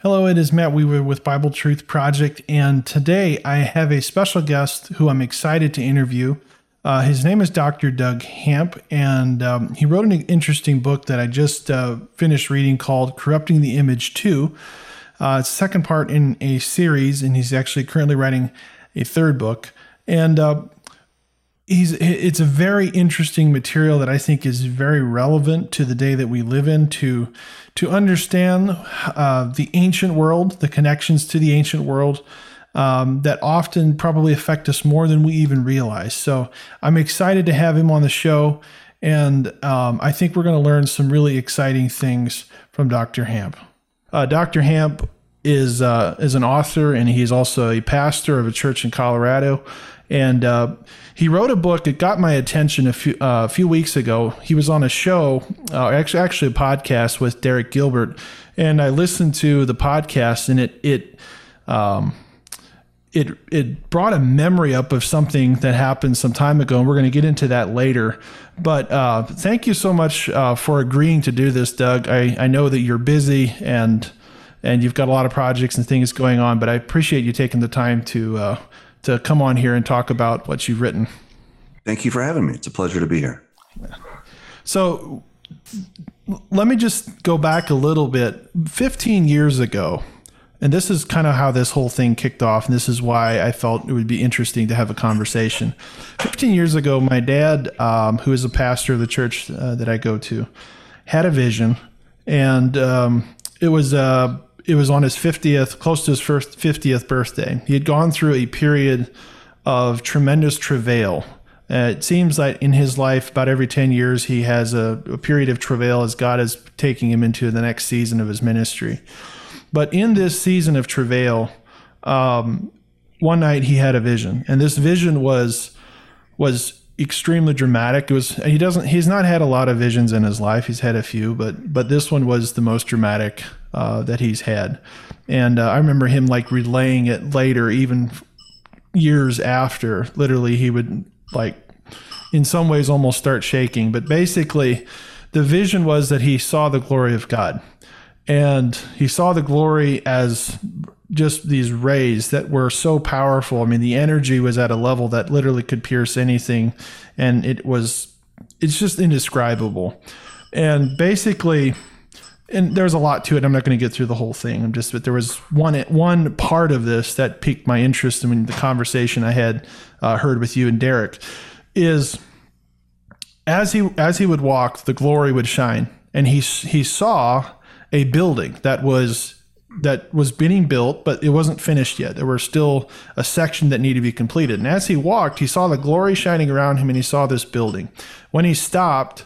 Hello, it is Matt Weaver with Bible Truth Project, and today I have a special guest who I'm excited to interview. Uh, his name is Dr. Doug Hamp, and um, he wrote an interesting book that I just uh, finished reading called Corrupting the Image 2. Uh, it's second part in a series, and he's actually currently writing a third book. And uh, he's it's a very interesting material that I think is very relevant to the day that we live in to to understand uh, the ancient world, the connections to the ancient world. Um, that often probably affect us more than we even realize. So I'm excited to have him on the show, and um, I think we're going to learn some really exciting things from Dr. Hamp. Uh, Dr. Hamp is uh, is an author, and he's also a pastor of a church in Colorado. And uh, he wrote a book. It got my attention a few uh, a few weeks ago. He was on a show, uh, actually actually a podcast with Derek Gilbert, and I listened to the podcast, and it it um, it it brought a memory up of something that happened some time ago, and we're going to get into that later. But uh, thank you so much uh, for agreeing to do this, Doug. I, I know that you're busy and and you've got a lot of projects and things going on, but I appreciate you taking the time to uh, to come on here and talk about what you've written. Thank you for having me. It's a pleasure to be here. So let me just go back a little bit. 15 years ago, and this is kind of how this whole thing kicked off, and this is why I felt it would be interesting to have a conversation. 15 years ago, my dad, um, who is a pastor of the church uh, that I go to, had a vision, and um, it was uh, it was on his 50th, close to his first 50th birthday. He had gone through a period of tremendous travail. Uh, it seems that in his life, about every 10 years, he has a, a period of travail as God is taking him into the next season of his ministry. But in this season of travail, um, one night he had a vision, and this vision was was extremely dramatic. It was he doesn't he's not had a lot of visions in his life. He's had a few, but but this one was the most dramatic uh, that he's had. And uh, I remember him like relaying it later, even years after. Literally, he would like, in some ways, almost start shaking. But basically, the vision was that he saw the glory of God. And he saw the glory as just these rays that were so powerful. I mean, the energy was at a level that literally could pierce anything. And it was, it's just indescribable. And basically, and there's a lot to it. I'm not going to get through the whole thing. I'm just, but there was one one part of this that piqued my interest in the conversation I had uh, heard with you and Derek is as he as he would walk, the glory would shine, and he he saw a building that was that was being built, but it wasn't finished yet. There were still a section that needed to be completed. And as he walked, he saw the glory shining around him, and he saw this building. When he stopped,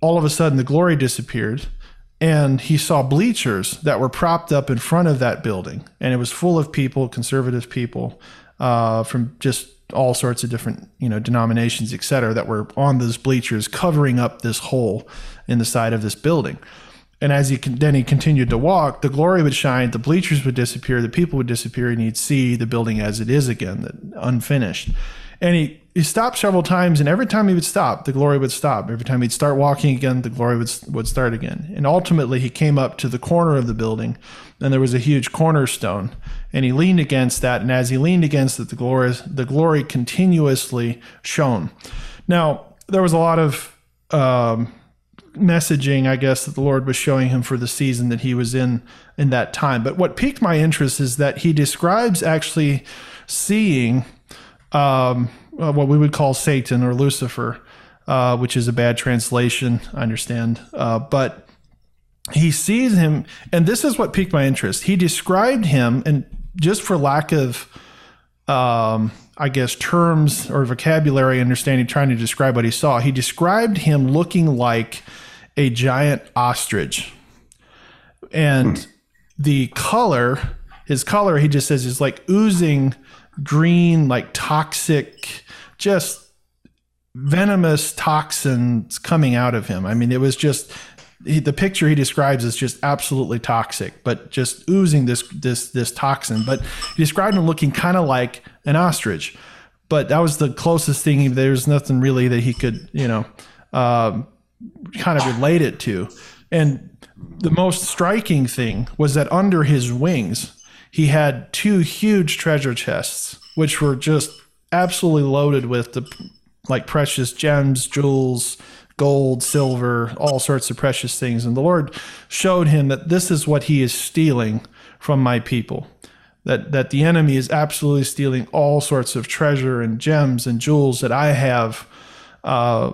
all of a sudden the glory disappeared and he saw bleachers that were propped up in front of that building and it was full of people conservative people uh, from just all sorts of different you know denominations et cetera that were on those bleachers covering up this hole in the side of this building and as he then he continued to walk the glory would shine the bleachers would disappear the people would disappear and he'd see the building as it is again unfinished and he he stopped several times, and every time he would stop, the glory would stop. Every time he'd start walking again, the glory would would start again. And ultimately, he came up to the corner of the building, and there was a huge cornerstone, and he leaned against that. And as he leaned against it, the glory the glory continuously shone. Now there was a lot of um, messaging, I guess, that the Lord was showing him for the season that he was in in that time. But what piqued my interest is that he describes actually seeing. Um, uh, what we would call Satan or Lucifer, uh, which is a bad translation, I understand. Uh, but he sees him, and this is what piqued my interest. He described him, and just for lack of, um, I guess, terms or vocabulary understanding, trying to describe what he saw, he described him looking like a giant ostrich. And hmm. the color, his color, he just says, is like oozing green, like toxic just venomous toxins coming out of him. I mean, it was just he, the picture he describes is just absolutely toxic, but just oozing this this this toxin. But he described him looking kind of like an ostrich, but that was the closest thing. He, There's nothing really that he could you know um, kind of relate it to. And the most striking thing was that under his wings, he had two huge treasure chests, which were just absolutely loaded with the like precious gems, jewels, gold, silver, all sorts of precious things. And the Lord showed him that this is what he is stealing from my people. That, that the enemy is absolutely stealing all sorts of treasure and gems and jewels that I have, uh,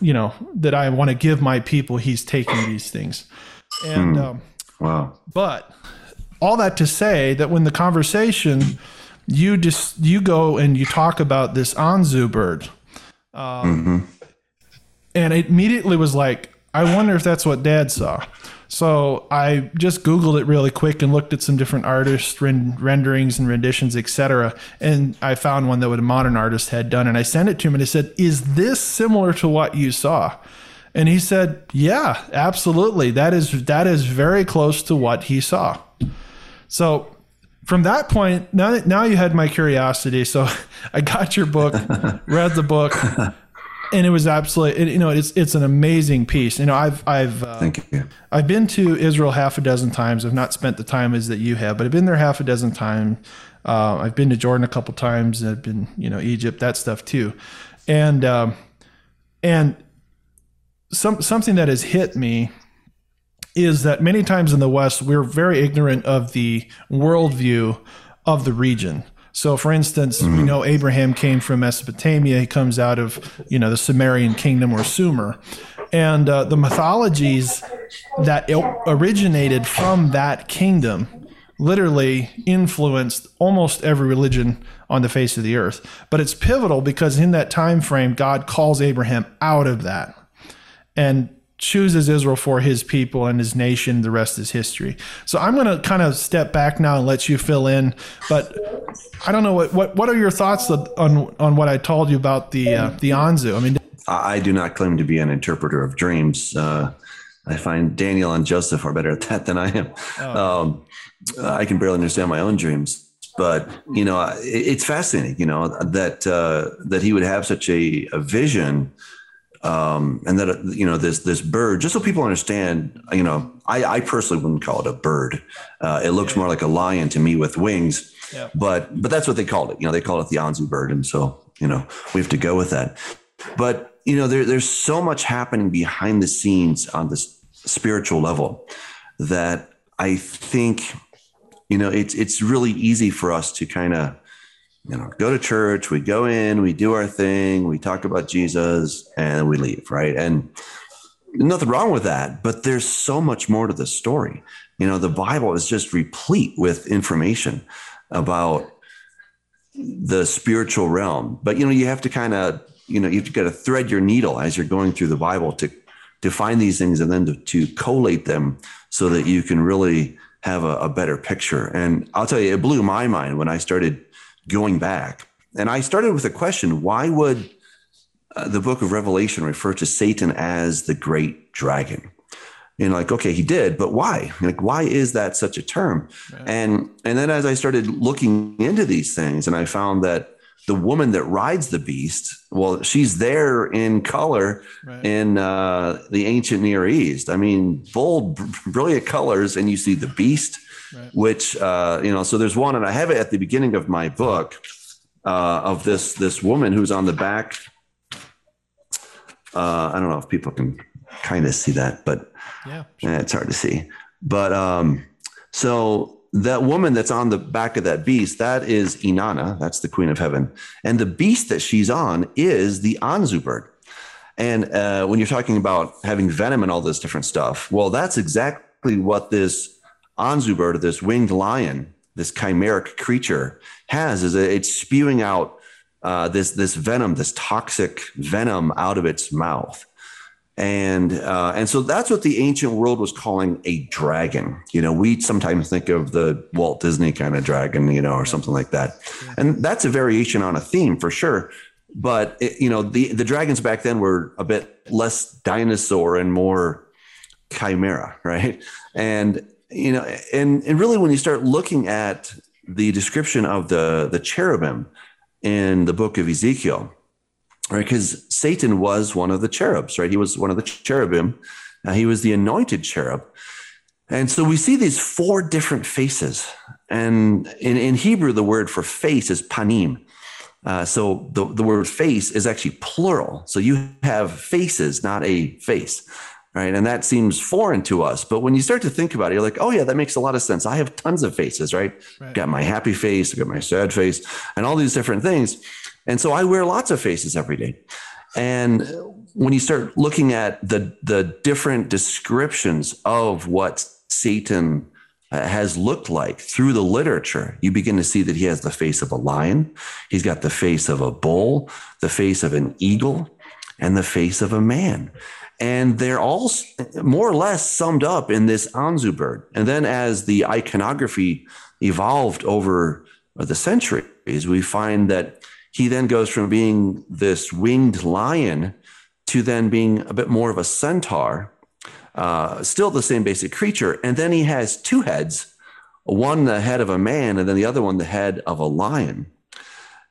you know, that I want to give my people. He's taking these things. And, Hmm. um, Wow. but all that to say that when the conversation, you just you go and you talk about this Anzu bird, um, and it immediately was like, I wonder if that's what Dad saw. So I just Googled it really quick and looked at some different artist ren- renderings and renditions, etc. And I found one that a modern artist had done, and I sent it to him, and I said, "Is this similar to what you saw?" And he said, "Yeah, absolutely. That is that is very close to what he saw." So from that point, now now you had my curiosity. So I got your book, read the book, and it was absolutely it, you know it's it's an amazing piece. You know I've I've uh, Thank you. I've been to Israel half a dozen times. I've not spent the time as that you have, but I've been there half a dozen times. Uh, I've been to Jordan a couple times. I've been, you know, Egypt, that stuff too, and um, and some something that has hit me is that many times in the West we're very ignorant of the worldview of the region. So, for instance, we know Abraham came from Mesopotamia. He comes out of you know the Sumerian kingdom or Sumer, and uh, the mythologies that originated from that kingdom literally influenced almost every religion on the face of the earth. But it's pivotal because in that time frame, God calls Abraham out of that and chooses Israel for his people and his nation. The rest is history. So I'm going to kind of step back now and let you fill in. But I don't know what what, what are your thoughts on on what I told you about the uh, the Anzu? I mean, I, do not claim to be an interpreter of dreams. Uh, I find Daniel and Joseph are better at that than I am. Um, I can barely understand my own dreams, but you know, it's fascinating. You know that uh, that he would have such a, a vision, um, and that you know this this bird. Just so people understand, you know, I, I personally wouldn't call it a bird. Uh, it looks more like a lion to me with wings. Yeah. But but that's what they called it. You know, they call it the Anzu bird, and so you know we have to go with that. But you know, there, there's so much happening behind the scenes on this spiritual level that I think, you know, it's it's really easy for us to kind of, you know, go to church, we go in, we do our thing, we talk about Jesus, and we leave, right? And nothing wrong with that, but there's so much more to the story. You know, the Bible is just replete with information about the spiritual realm. But you know, you have to kind of, you know, you've got to thread your needle as you're going through the Bible to to find these things and then to, to collate them so that you can really have a, a better picture. And I'll tell you, it blew my mind when I started going back. And I started with a question: Why would uh, the Book of Revelation refer to Satan as the great dragon? And like, okay, he did, but why? Like, why is that such a term? And and then as I started looking into these things, and I found that the woman that rides the beast, well, she's there in color Right. in uh, the ancient Near East. I mean, bold, br- brilliant colors, and you see the beast, Right. which uh, you know. So there's one, and I have it at the beginning of my book uh, of this this woman who's on the back. Uh, I don't know if people can kind of see that, but yeah, Eh, it's hard to see. But um, so that woman that's on the back of that beast, that is Inanna. That's the queen of heaven. And the beast that she's on is the Anzu bird. And uh, when you're talking about having venom and all this different stuff, well, that's exactly what this Anzu bird, or this winged lion, this chimeric creature has, is it's spewing out uh, this, this venom, this toxic venom out of its mouth and uh, and so that's what the ancient world was calling a dragon. You know, we sometimes think of the Walt Disney kind of dragon, you know, or something like that, and that's a variation on a theme for sure. But it, you know, the the dragons back then were a bit less dinosaur and more chimera, right? And you know, and and really, when you start looking at the description of the the cherubim in the book of Ezekiel, right? Because Satan was one of the cherubs, right? He was one of the cherubim Uh, he was the anointed cherub. And so we see these four different faces. And in, in Hebrew, the word for face is panim. Uh, so the, the word face is actually plural. So you have faces, not a face, right? And that seems foreign to us. But when you start to think about it, you're like, oh, yeah, that makes a lot of sense. I have tons of faces, right? right. Got my happy face, I got my sad face, and all these different things. And so I wear lots of faces every day. And when you start looking at the, the different descriptions of what Satan uh, has looked like through the literature, you begin to see that he has the face of a lion, he's got the face of a bull, the face of an eagle, and the face of a man. And they're all more or less summed up in this Anzu bird. And then as the iconography evolved over the centuries, we find that he then goes from being this winged lion to then being a bit more of a centaur uh, still the same basic creature. And then he has two heads, one the head of a man, and then the other one the head of a lion.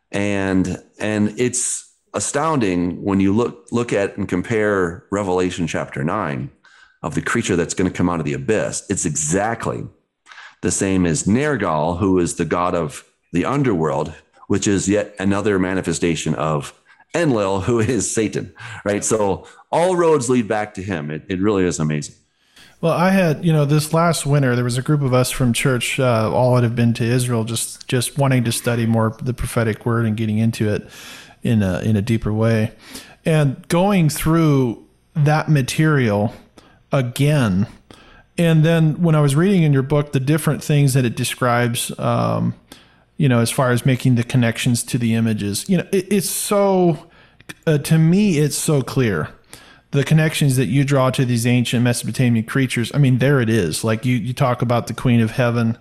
And and it's astounding when you look look at and compare Revelation chapter nine of the creature that's going to come out of the abyss. It's exactly the same as Nergal, who is the god of the underworld, which is yet another manifestation of Enlil, who is Satan, right? So all roads lead back to him. It, it really is amazing. Well, I had, you know, this last winter, there was a group of us from church, uh, all that have been to Israel, just just wanting to study more the prophetic word and getting into it in a in a deeper way, and going through that material again, and then when I was reading in your book the different things that it describes, um, you know, as far as making the connections to the images, you know, it, it's so uh, to me, it's so clear the connections that you draw to these ancient Mesopotamian creatures. I mean, there it is. Like you, you talk about the Queen of Heaven.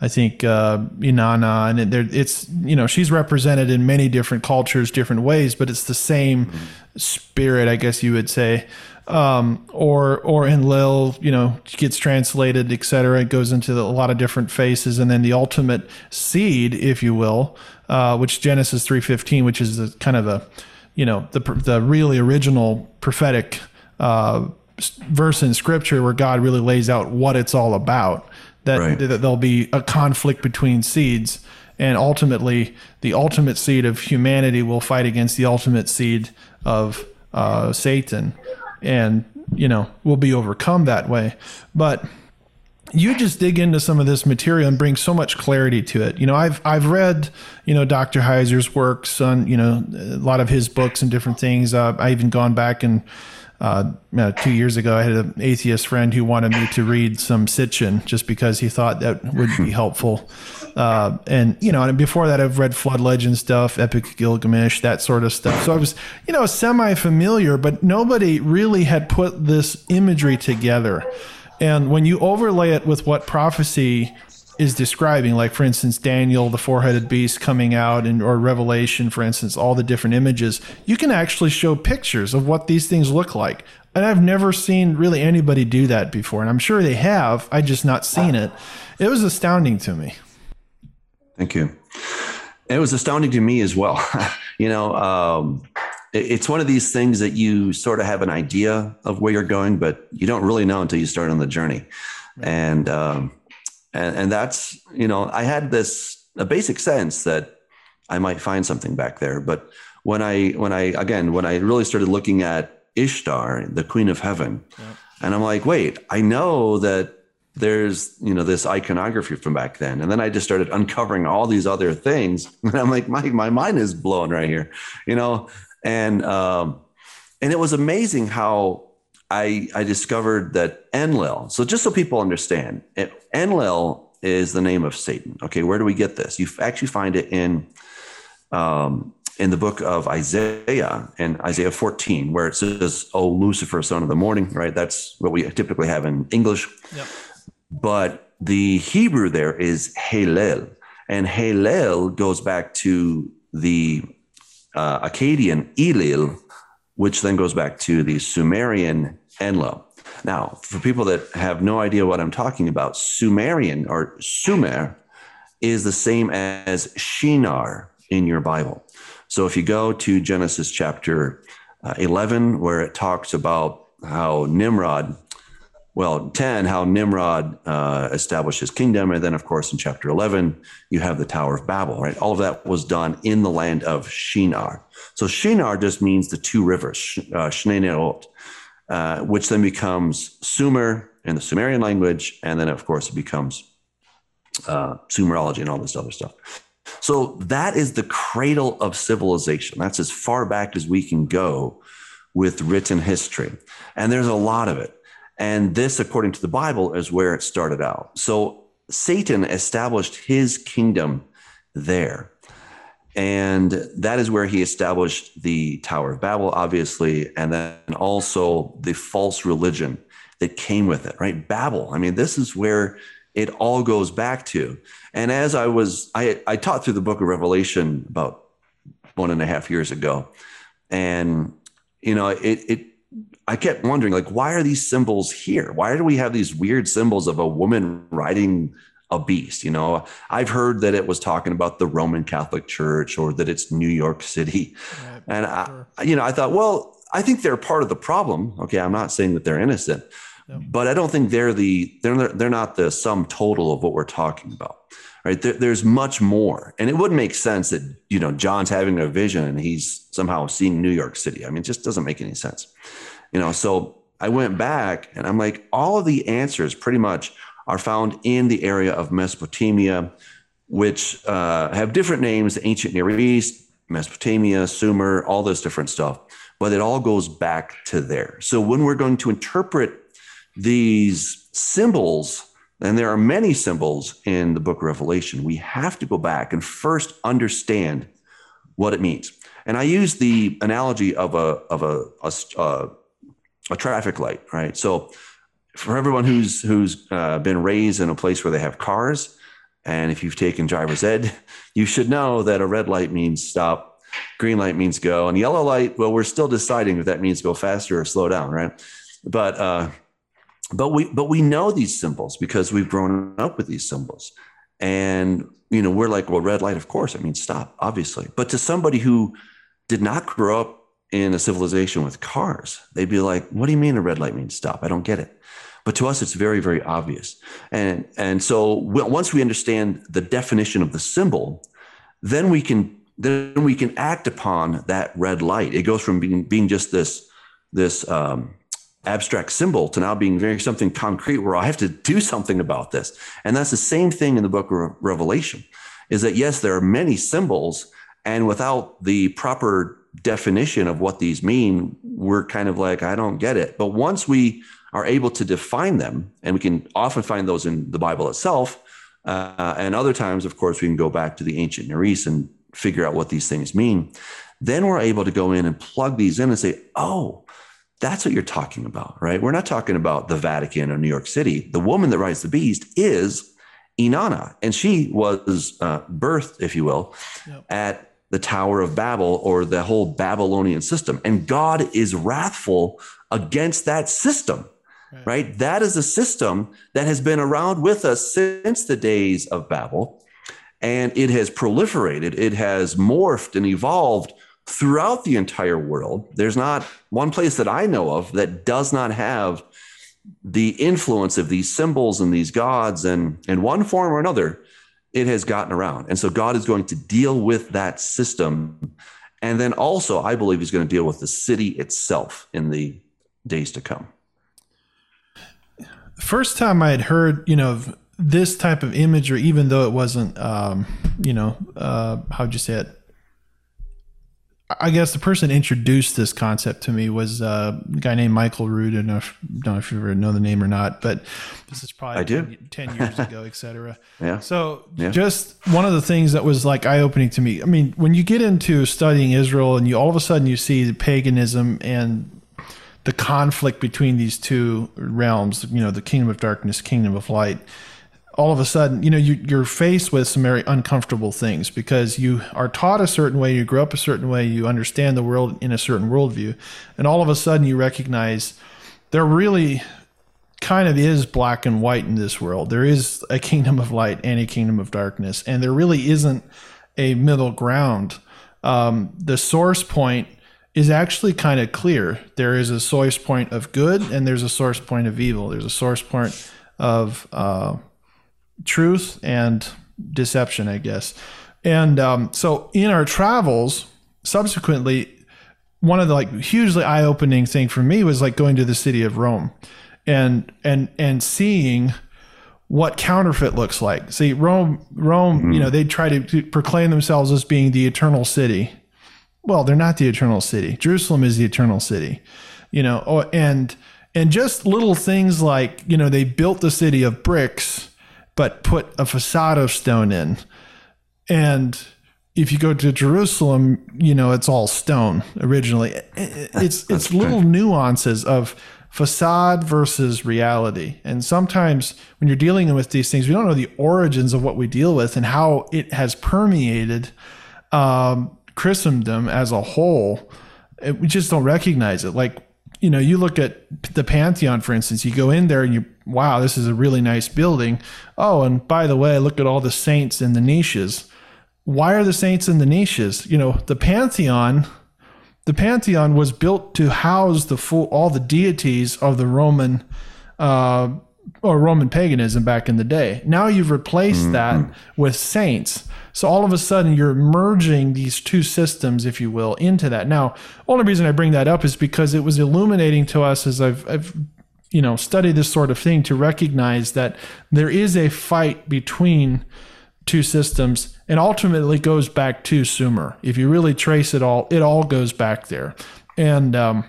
I think uh, Inanna, and it, it's you know she's represented in many different cultures, different ways, but it's the same spirit, I guess you would say. Um, or or Enlil, you know, gets translated, etc. It goes into the, a lot of different faces, and then the ultimate seed, if you will, uh, which Genesis three fifteen, which is a, kind of a you know the the really original prophetic uh, verse in Scripture where God really lays out what it's all about. That, right. that there'll be a conflict between seeds, and ultimately, the ultimate seed of humanity will fight against the ultimate seed of uh, Satan, and you know will be overcome that way. But you just dig into some of this material and bring so much clarity to it. You know, I've I've read you know Dr. Heiser's works on you know a lot of his books and different things. Uh, I even gone back and uh, uh, two years ago I had an atheist friend who wanted me to read some Sitchin just because he thought that would be helpful. Uh, and you know, and before that I've read Flood Legend stuff, Epic Gilgamesh, that sort of stuff. So I was you know semi familiar, but nobody really had put this imagery together. And when you overlay it with what prophecy is describing, like for instance, Daniel, the four-headed beast coming out, and or Revelation, for instance, all the different images, you can actually show pictures of what these things look like. And I've never seen really anybody do that before, and I'm sure they have. I just not seen it. It was astounding to me. Thank you. It was astounding to me as well. you know, um, it's one of these things that you sort of have an idea of where you're going, but you don't really know until you start on the journey. Right. And, um, and, and that's, you know, I had this, a basic sense that I might find something back there. But when I, when I, again, when I really started looking at Ishtar, the queen of heaven, yeah. and I'm like, wait, I know that there's you know this iconography from back then and then i just started uncovering all these other things and i'm like my, my mind is blown right here you know and um, and it was amazing how I I discovered that Enlil. So just so people understand, Enlil is the name of Satan. Okay, where do we get this? You actually find it in um, in the book of Isaiah and Isaiah 14, where it says, "Oh Lucifer, son of the morning." Right, that's what we typically have in English. Yep. But the Hebrew there is Halel, and Halel goes back to the uh, Akkadian Elil, which then goes back to the Sumerian Enlil. Now, for people that have no idea what I'm talking about, Sumerian or Sumer is the same as Shinar in your Bible. So if you go to Genesis chapter uh, 11, where it talks about how Nimrod well, 10, how Nimrod uh, established his kingdom. And then, of course, in chapter 11, you have the Tower of Babel, right? All of that was done in the land of Shinar. So Shinar just means the two rivers, uh, uh, which then becomes Sumer in the Sumerian language. And then, of course, it becomes uh, Sumerology and all this other stuff. So that is the cradle of civilization. That's as far back as we can go with written history. And there's a lot of it. And this, according to the Bible, is where it started out. So Satan established his kingdom there. And that is where he established the Tower of Babel, obviously, and then also the false religion that came with it, right? Babel. I mean, this is where it all goes back to. And as I was, I, I taught through the book of Revelation about one and a half years ago. And, you know, it, it I kept wondering, like, why are these symbols here? Why do we have these weird symbols of a woman riding a beast? You know, I've heard that it was talking about the Roman Catholic Church or that it's New York City. Right, and sure. I, you know, I thought, well, I think they're part of the problem. Okay, I'm not saying that they're innocent, but I don't think they're the they're they're not the sum total of what we're talking about. Right? There, there's much more, and it wouldn't make sense that you know John's having a vision and he's somehow seeing New York City. I mean, it just doesn't make any sense you know so i went back and i'm like all of the answers pretty much are found in the area of mesopotamia which uh, have different names the ancient near east mesopotamia sumer all this different stuff but it all goes back to there. So when we're going to interpret these symbols and there are many symbols in the book of revelation we have to go back and first understand what it means. And i use the analogy of a of a, a, a a traffic light, right? So for everyone who's who's uh, been raised in a place where they have cars, and if you've taken driver's ed, you should know that a red light means stop, green light means go, and yellow light. Well, we're still deciding if that means go faster or slow down, right? But uh, but we but we know these symbols because we've grown up with these symbols, and you know we're like, well, red light, of course, it means stop, obviously. But to somebody who did not grow up in a civilization with cars, they'd be like, "What do you mean a red light means stop? I don't get it." But to us, it's very, very obvious. And and so once we understand the definition of the symbol, then we can then we can act upon that red light. It goes from being being just this this um, abstract symbol to now being very something concrete where I have to do something about this. And that's the same thing in the book of Revelation. Is that yes, there are many symbols, and without the proper definition of what these mean, we're kind of like, I don't get it. But once we are able to define them, and we can often find those in the Bible itself, uh, and other times, of course, we can go back to the ancient Near East and figure out what these things mean. Then we're able to go in and plug these in and say, oh, that's what you're talking about, right? We're not talking about the Vatican or New York City. The woman that rides the beast is Inanna, and she was uh, birthed, if you will, yep. at the Tower of Babel or the whole Babylonian system. And God is wrathful against that system, right. right? That is a system that has been around with us since the days of Babel. And it has proliferated, it has morphed and evolved throughout the entire world. There's not one place that I know of that does not have the influence of these symbols and these gods and in one form or another it has gotten around. And so God is going to deal with that system. And then also, I believe he's going to deal with the city itself in the days to come. First time I had heard, you know, this type of imagery, even though it wasn't, um, you know, uh, how'd you say it? I guess the person introduced this concept to me was uh, a guy named Michael Rood. I don't know if, don't know if you ever know the name or not, but this is probably I 10, 10 years ago, et cetera. yeah. So yeah. just one of the things that was like eye opening to me. I mean, when you get into studying Israel and you all of a sudden you see the paganism and the conflict between these two realms, you know, the kingdom of darkness, kingdom of light all of a sudden, you know, you, are faced with some very uncomfortable things because you are taught a certain way, you grew up a certain way, you understand the world in a certain worldview, and all of a sudden you recognize there really kind of is black and white in this world. There is a kingdom of light and a kingdom of darkness, and there really isn't a middle ground. Um, the source point is actually kind of clear. There is a source point of good and there's a source point of evil. There's a source point of uh, truth and deception, I guess. And um, so in our travels, subsequently, one of the like hugely eye-opening thing for me was like going to the city of Rome and and and seeing what counterfeit looks like. See, Rome, Rome, mm-hmm. you know, they try to, to proclaim themselves as being the eternal city. Well, they're not the eternal city. Jerusalem is the eternal city, you know, oh, and and just little things like you know they built the city of bricks, but put a facade of stone in, and if you go to Jerusalem, you know it's all stone originally. It's it's little nuances of facade versus reality. And sometimes when you're dealing with these things, we don't know the origins of what we deal with and how it has permeated um, Christendom as a whole. It, we just don't recognize it. Like, you know, you look at the Pantheon, for instance, you go in there and you, wow, this is a really nice building. Oh, and by the way, look at all the saints in the niches. Why are the saints in the niches? You know, the Pantheon the pantheon was built to house the full all the deities of the Roman uh, or Roman paganism back in the day. Now you've replaced mm-hmm. that with saints. So all of a sudden you're merging these two systems, if you will, into that. Now, only reason I bring that up is because it was illuminating to us as I've, I've you know study this sort of thing to recognize that there is a fight between two systems and ultimately goes back to Sumer. If you really trace it all, it all goes back there. And um,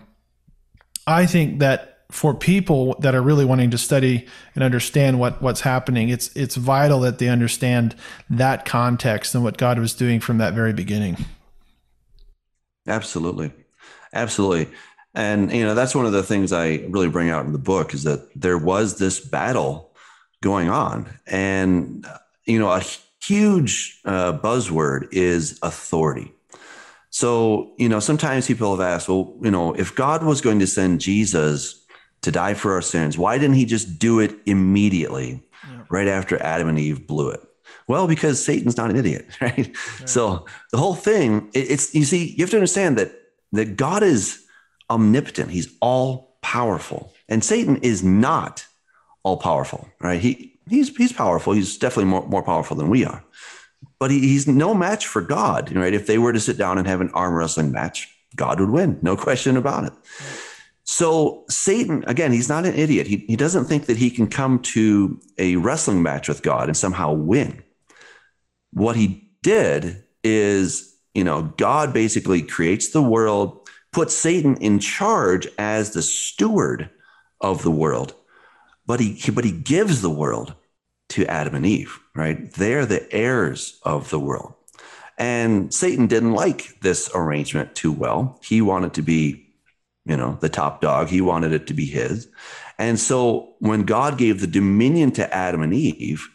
I think that for people that are really wanting to study and understand what what's happening, it's it's vital that they understand that context and what God was doing from that very beginning. Absolutely, absolutely, and you know that's one of the things I really bring out in the book is that there was this battle going on, and you know a huge uh, buzzword is authority. So, you know, sometimes people have asked, well, you know, if God was going to send Jesus to die for our sins, why didn't he just do it immediately yeah. right after Adam and Eve blew it? Well, because Satan's not an idiot, right? Yeah. So the whole thing, it, it's, you see, you have to understand that, that God is omnipotent. He's all powerful and Satan is not all powerful, right? He, he's he's powerful. He's definitely more, more powerful than we are. But he, he's no match for God, right? If they were to sit down and have an arm wrestling match, God would win, no question about it. So Satan, again, he's not an idiot. He, he doesn't think that he can come to a wrestling match with God and somehow win. What he did is, you know, God basically creates the world, puts Satan in charge as the steward of the world but he, but he gives the world to Adam and Eve, right? They're the heirs of the world. And Satan didn't like this arrangement too well. He wanted to be, you know, the top dog. He wanted it to be his. And so when God gave the dominion to Adam and Eve,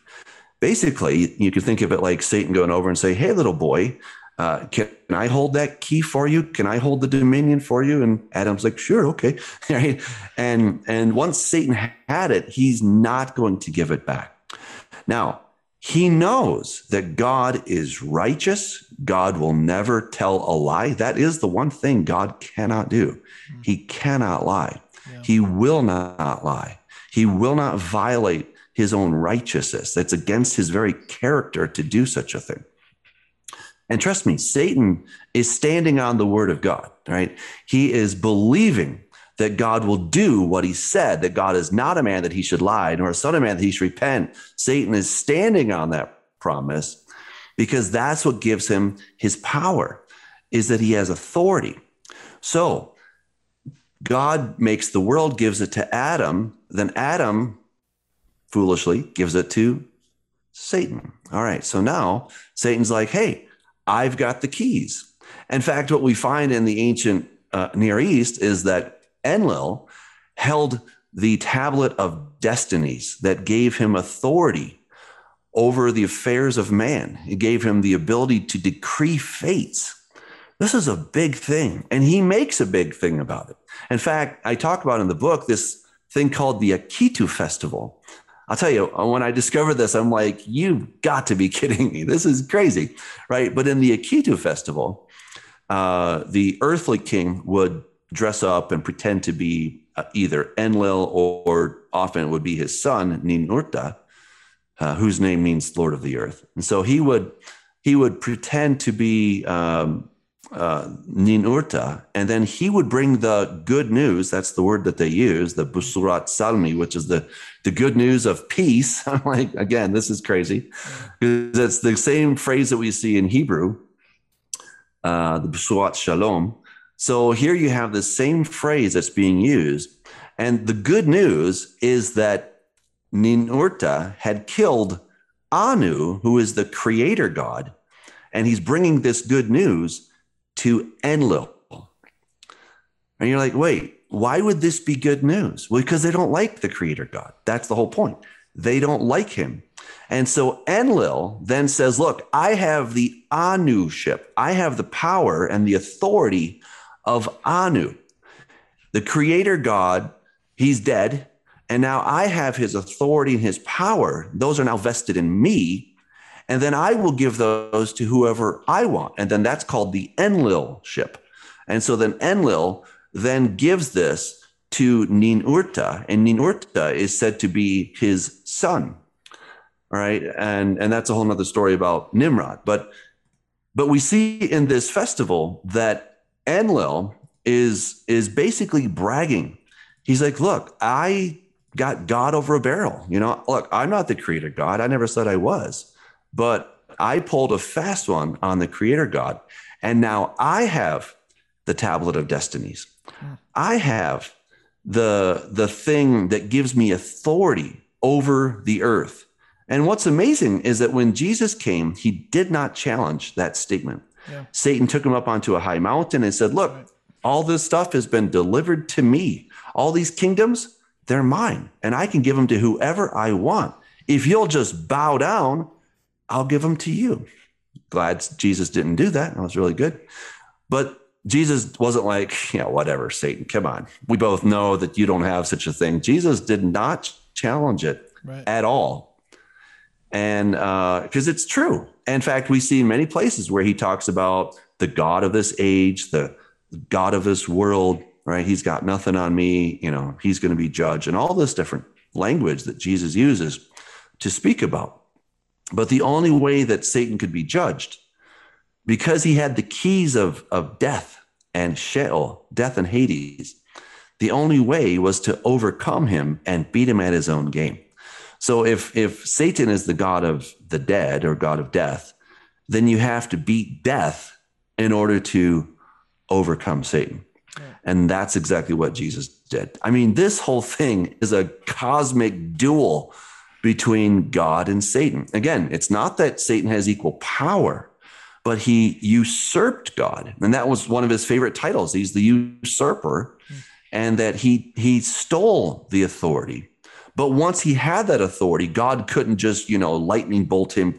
basically you could think of it like Satan going over and say, Hey, little boy, uh, can I hold that key for you? Can I hold the dominion for you? And Adam's like, sure, okay. right? And and once Satan had it, he's not going to give it back. Now, he knows that God is righteous. God will never tell a lie. That is the one thing God cannot do. Hmm. He cannot lie. Yeah. He will not lie. He will not violate his own righteousness. That's against his very character to do such a thing. And trust me, Satan is standing on the word of God, right? He is believing that God will do what he said, that God is not a man that he should lie, nor a son of man that he should repent. Satan is standing on that promise because that's what gives him his power, is that he has authority. So God makes the world, gives it to Adam, then Adam foolishly gives it to Satan. All right, so now Satan's like, hey, I've got the keys. In fact, what we find in the ancient uh, Near East is that Enlil held the tablet of destinies that gave him authority over the affairs of man. It gave him the ability to decree fates. This is a big thing, and he makes a big thing about it. In fact, I talk about in the book this thing called the Akitu Festival. I'll tell you, uh, when I discovered this, I'm like, you've got to be kidding me. This is crazy, right? But in the Akitu festival, uh, the earthly king would dress up and pretend to be uh, either Enlil or, or, often it would be his son Ninurta, uh, whose name means Lord of the Earth. And so he would he would pretend to be um, uh, Ninurta, and then he would bring the good news. That's the word that they use, the Busurat Salmi, which is the the good news of peace. I'm like, again, this is crazy because it's the same phrase that we see in Hebrew, uh, the Busurat Shalom. So here you have the same phrase that's being used, and the good news is that Ninurta had killed Anu, who is the creator god, and he's bringing this good news to Enlil. And you're like, wait, why would this be good news? Well, because they don't like the creator God. That's the whole point. They don't like him. And so Enlil then says, Look, I have the Anu ship. I have the power and the authority of Anu. The creator God, he's dead. And now I have his authority and his power. Those are now vested in me. And then I will give those to whoever I want. And then that's called the Enlil ship. And so then Enlil then gives this to Ninurta, and Ninurta is said to be his son. Right. And, and that's a whole nother story about Nimrod. But but we see in this festival that Enlil is is basically bragging. He's like, look, I got God over a barrel. You know, look, I'm not the creator God. I never said I was. But I pulled a fast one on the creator God. And now I have the tablet of destinies. Ah. I have the, the thing that gives me authority over the earth. And what's amazing is that when Jesus came, he did not challenge that statement. Yeah. Satan took him up onto a high mountain and said, Look, all this stuff has been delivered to me. All these kingdoms, they're mine, and I can give them to whoever I want. If you'll just bow down I'll give them to you. Glad Jesus didn't do that. That was really good. But Jesus wasn't like, yeah, whatever, Satan, come on. We both know that you don't have such a thing. Jesus did not challenge it right. at all. And because uh, it's true. In fact, we see in many places where he talks about the God of this age, the God of this world, right? He's got nothing on me. You know, he's going to be judged, and all this different language that Jesus uses to speak about. But the only way that Satan could be judged, because he had the keys of, of death and Sheol, death and Hades, the only way was to overcome him and beat him at his own game. So if if Satan is the god of the dead or god of death, then you have to beat death in order to overcome Satan. Yeah. And that's exactly what Jesus did. I mean, this whole thing is a cosmic duel between God and Satan. Again, it's not that Satan has equal power, but he usurped God. And that was one of his favorite titles. He's the usurper, hmm. and that he he stole the authority. But once he had that authority, God couldn't just, you know, lightning bolt him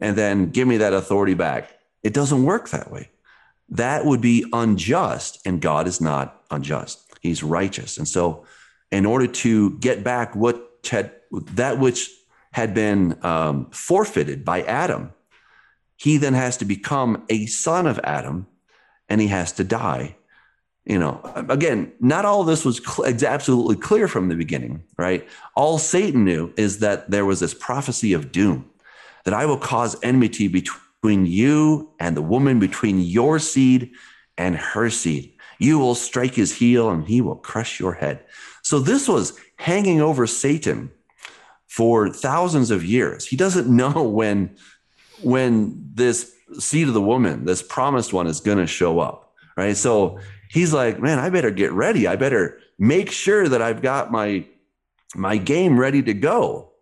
and then give me that authority back. It doesn't work that way. That would be unjust, and God is not unjust. He's righteous. And so, in order to get back what had that which had been um, forfeited by Adam, he then has to become a son of Adam and he has to die. You know, again, not all this was cl- absolutely clear from the beginning, right? All Satan knew is that there was this prophecy of doom that I will cause enmity between you and the woman, between your seed and her seed. You will strike his heel and he will crush your head. So this was hanging over Satan for thousands of years. He doesn't know when when this seed of the woman, this promised one is going to show up, right? So he's like, "Man, I better get ready. I better make sure that I've got my my game ready to go."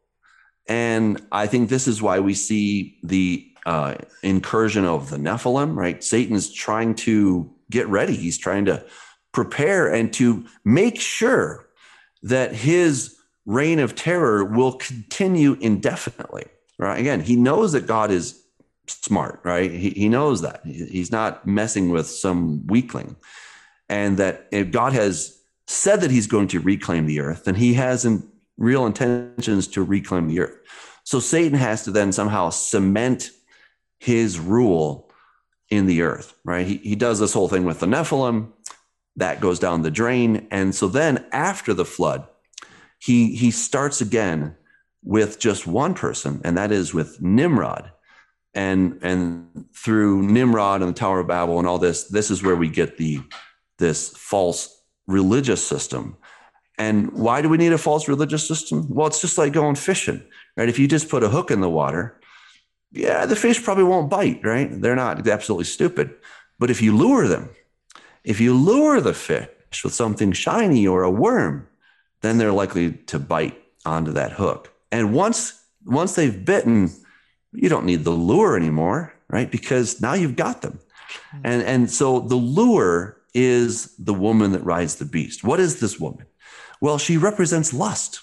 And I think this is why we see the uh, incursion of the Nephilim, right? Satan's trying to get ready. He's trying to prepare and to make sure that his reign of terror will continue indefinitely. Right? Again, he knows that God is smart, right? He, he knows that. he's not messing with some weakling. And that if God has said that he's going to reclaim the earth, then he has in real intentions to reclaim the earth. So Satan has to then somehow cement his rule in the earth, right? He, he does this whole thing with the Nephilim that goes down the drain. And so then after the flood, he, he starts again with just one person, and that is with Nimrod. And, and through Nimrod and the Tower of Babel and all this, this is where we get the, this false religious system. And why do we need a false religious system? Well, it's just like going fishing, right? If you just put a hook in the water, yeah, the fish probably won't bite, right? They're not absolutely stupid. But if you lure them, if you lure the fish with something shiny or a worm, then they're likely to bite onto that hook. And once once they've bitten, you don't need the lure anymore, right? Because now you've got them. And and so the lure is the woman that rides the beast. What is this woman? Well, she represents lust.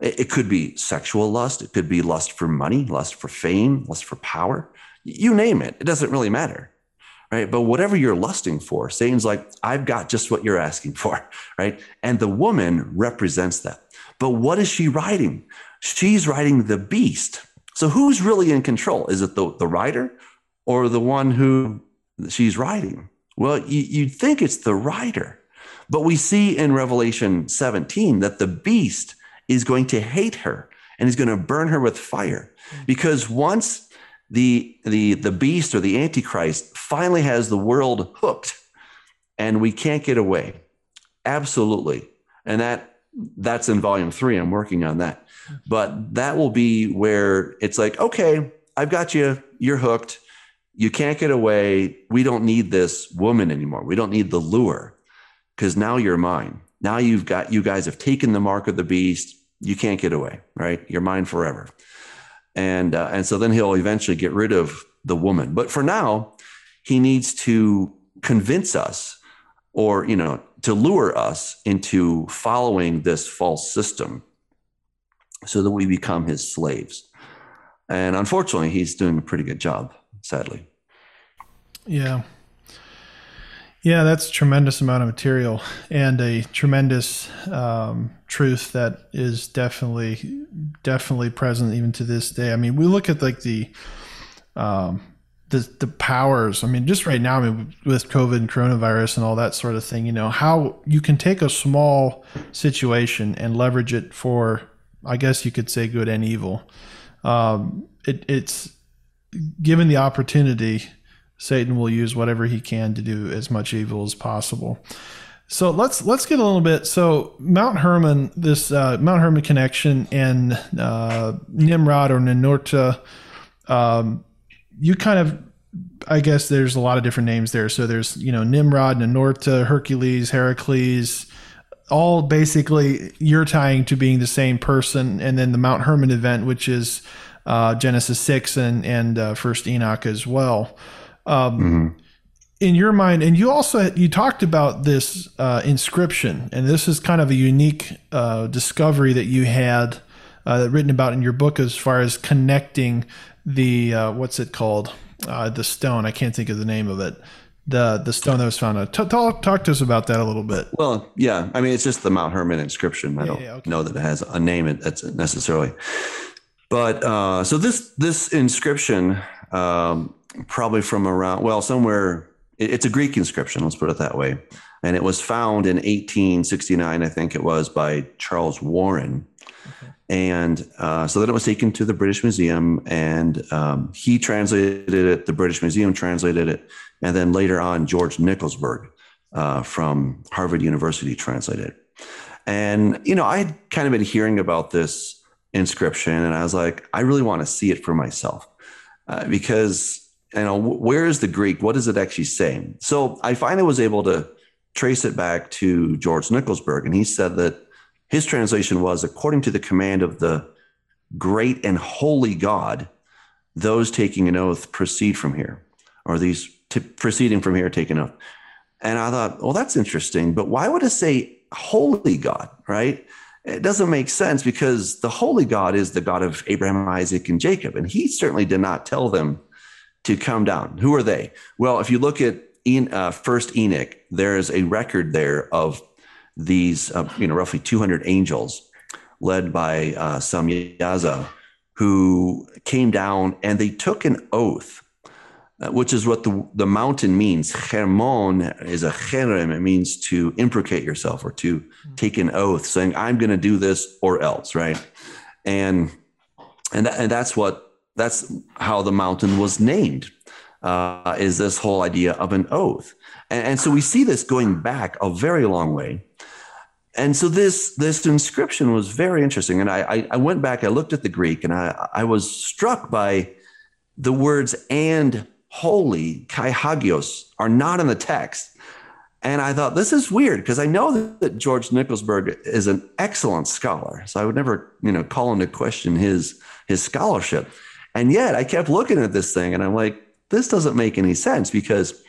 It could be sexual lust, it could be lust for money, lust for fame, lust for power. You name it. It doesn't really matter right? But whatever you're lusting for, Satan's like, I've got just what you're asking for, right? And the woman represents that. But what is she riding? She's riding the beast. So who's really in control? Is it the, the rider or the one who she's riding? Well, you, you'd think it's the rider. But we see in Revelation 17 that the beast is going to hate her and is going to burn her with fire. Mm. Because once the the the beast or the antichrist finally has the world hooked and we can't get away. Absolutely. And that that's in volume 3 I'm working on that. But that will be where it's like okay I've got you. You're hooked. You can't get away. We don't need this woman anymore. We don't need the lure cuz now you're mine. Now you've got you guys have taken the mark of the beast. You can't get away right? You're mine forever and uh, and so then he'll eventually get rid of the woman. But for now, he needs to convince us, or you know, to lure us into following this false system, so that we become his slaves. And unfortunately, he's doing a pretty good job. Sadly. Yeah. Yeah, that's tremendous amount of material and a tremendous um, truth that is definitely definitely present even to this day. I mean, we look at like the um, the the powers. I mean, just right now, I mean, with COVID and coronavirus and all that sort of thing, you know, how you can take a small situation and leverage it for, I guess you could say, good and evil. Um, it, it's given the opportunity Satan will use whatever he can to do as much evil as possible. So let's let's get a little bit. So Mount Hermon, this uh, Mount Hermon connection, and uh, Nimrod or Ninurta, um, you kind of, I guess there's a lot of different names there. So there's you know Nimrod, Ninurta, Hercules, Heracles, all basically you're tying to being the same person, and then the Mount Hermon event, which is uh, Genesis six and and uh, First Enoch as well. Um, mm-hmm. In your mind, and you also you talked about this uh, inscription, and this is kind of a unique uh, discovery that you had uh, written about in your book as far as connecting the uh, what's it called uh, the stone. I can't think of the name of it. The the stone that was found. Talk, talk, talk to us about that a little bit. Well, yeah, I mean it's just the Mount Hermon inscription. I yeah, don't yeah, okay. know that it has a name that's necessarily. But uh, so this this inscription um, probably from around, well, somewhere, it's a Greek inscription, let's put it that way. And it was found in 1869, I think it was, by Charles Warren. Okay. And uh, so then it was taken to the British Museum, and um, he translated it. The British Museum translated it, and then later on, George Nickelsburg uh, from Harvard University translated it. And you know, I had kind of been hearing about this inscription, and I was like, I really want to see it for myself uh, because you know, where is the Greek? What does it actually say? So I finally was able to trace it back to George Nickelsburg, and he said that his translation was according to the command of the great and holy God, those taking an oath proceed from here, or these t- proceeding from here take an oath. And I thought, well, that's interesting, but why would it say holy God, right? It doesn't make sense because the holy God is the God of Abraham, Isaac, and Jacob. And he certainly did not tell them to come down. Who are they? Well, if you look at uh, First Enoch, there is a record there of these, uh, you know, roughly 200 angels led by uh, Samyaza who came down and they took an oath uh, which is what the, the mountain means. Hermon is a cherem. It means to imprecate yourself or to take an oath saying, I'm going to do this or else, right? And, and, and that's what, that's how the mountain was named, uh, is this whole idea of an oath. And, and so we see this going back a very long way. And so this this inscription was very interesting. And I, I, went back i looked at the greek and i i was struck by the words and holy kai hagios are not in the text. And i thought this is weird because i know that george nickelsburg is an excellent scholar so i would never you know call into question his his scholarship and yet i kept looking at this thing and i'm like this doesn't make any sense because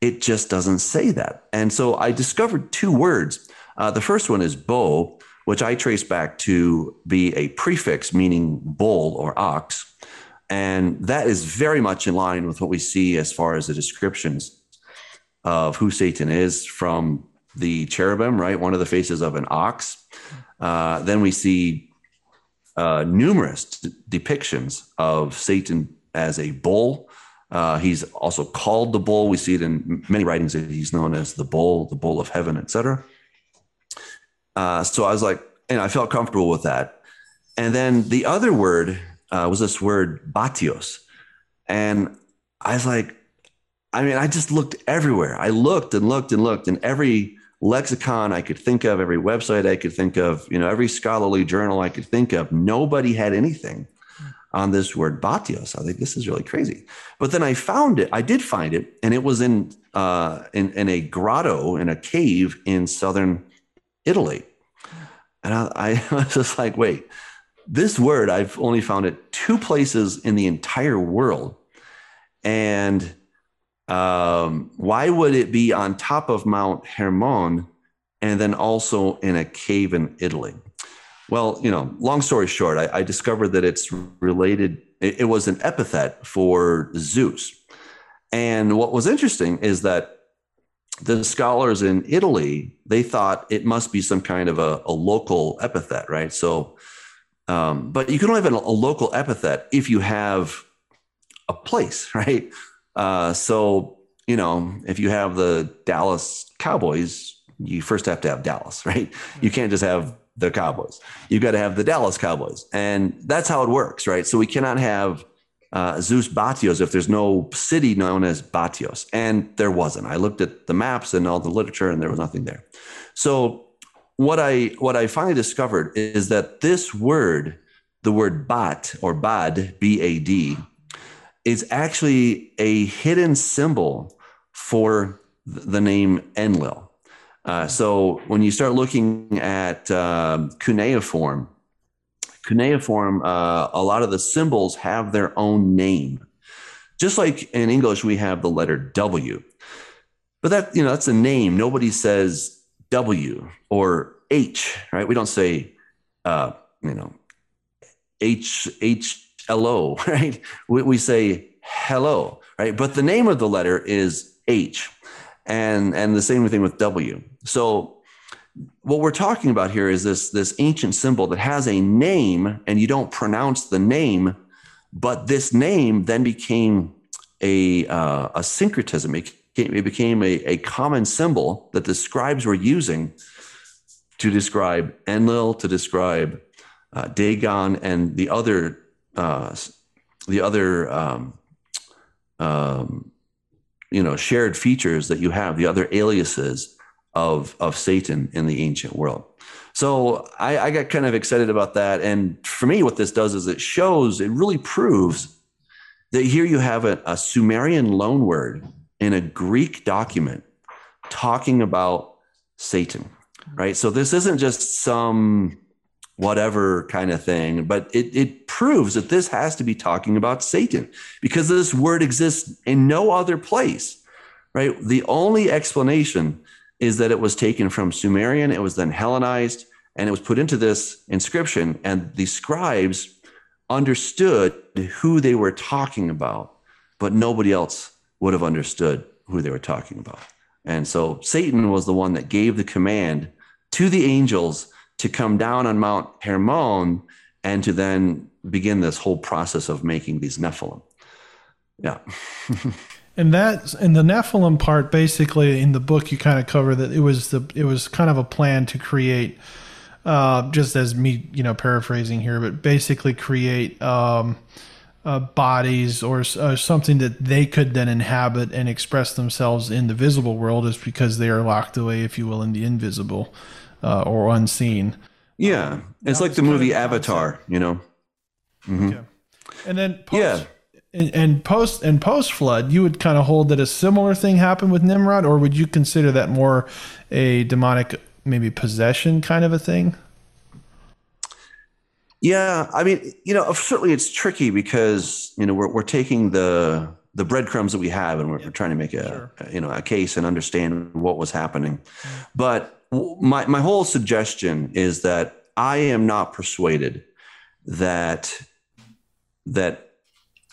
it just doesn't say that and so i discovered two words uh, the first one is bo, which I trace back to be a prefix meaning bull or ox. And that is very much in line with what we see as far as the descriptions of who Satan is from the cherubim, right? One of the faces of an ox. Uh, then we see uh, numerous depictions of Satan as a bull. Uh, he's also called the bull. We see it in many writings that he's known as the bull, the bull of heaven, etc. Uh, so I was like, and I felt comfortable with that. And then the other word uh, was this word batios. And I was like, I mean, I just looked everywhere. I looked and looked and looked in every lexicon I could think of, every website I could think of, you know, every scholarly journal I could think of. Nobody had anything on this word batios. I think this is really crazy. But then I found it. I did find it, and it was in uh, in, in a grotto in a cave in southern Italy. And I, I was just like, wait, this word, I've only found it two places in the entire world. And um, why would it be on top of Mount Hermon and then also in a cave in Italy? Well, you know, long story short, I, I discovered that it's related, it, it was an epithet for Zeus. And what was interesting is that the scholars in Italy, they thought it must be some kind of a, a local epithet, right? So, um, but you can only have a, a, local epithet if you have a place, right? Uh, so, you know, if you have the Dallas Cowboys, you first have to have Dallas, right? You can't just have the Cowboys. You've got to have the Dallas Cowboys. And that's how it works, right? So we cannot have uh, Zeus Batios if there's no city known as Batios. And there wasn't. I looked at the maps and all the literature and there was nothing there. So what I what I finally discovered is that this word, the word bat or bad, B-A-D, is actually a hidden symbol for the name Enlil. Uh, so when you start looking at uh, cuneiform, cuneiform, uh, a lot of the symbols have their own name. Just like in English, we have the letter W. But that, you know, that's a name. Nobody says W or H, right? We don't say, uh, you know, H, H, L, O, right? We, we say hello, right? But the name of the letter is H. And, and the same thing with W. So what we're talking about here is this this ancient symbol that has a name and you don't pronounce the name but this name then became a uh, a syncretism it it became a, a common symbol that the scribes were using to describe enlil to describe uh, dagon and the other uh, the other um, um, you know shared features that you have the other aliases of of Satan in the ancient world. So I, I got kind of excited about that. And for me, what this does is it shows, it really proves that here you have a, a Sumerian loanword in a Greek document talking about Satan, right? So this isn't just some whatever kind of thing, but it, it proves that this has to be talking about Satan because this word exists in no other place, right? The only explanation is that it was taken from Sumerian, it was then Hellenized, and it was put into this inscription. And the scribes understood who they were talking about, but nobody else would have understood who they were talking about. And so Satan was the one that gave the command to the angels to come down on Mount Hermon and to then begin this whole process of making these Nephilim. Yeah. And that and the Nephilim part, basically, in the book, you kind of cover that it was the it was kind of a plan to create, uh, just as me, you know, paraphrasing here, but basically create um, uh, bodies or uh, something that they could then inhabit and express themselves in the visible world, is because they are locked away, if you will, in the invisible uh, or unseen. Yeah, it's like the movie Avatar, you know. Mm-hmm. Okay. And then post, yeah. And, and post and post flood, you would kind of hold that a similar thing happened with Nimrod, or would you consider that more a demonic, maybe possession kind of a thing? Yeah, I mean, you know, certainly it's tricky because you know we're we're taking the the breadcrumbs that we have and we're, we're trying to make a, sure. a, you know a case and understand what was happening. Mm-hmm. But my my whole suggestion is that I am not persuaded that that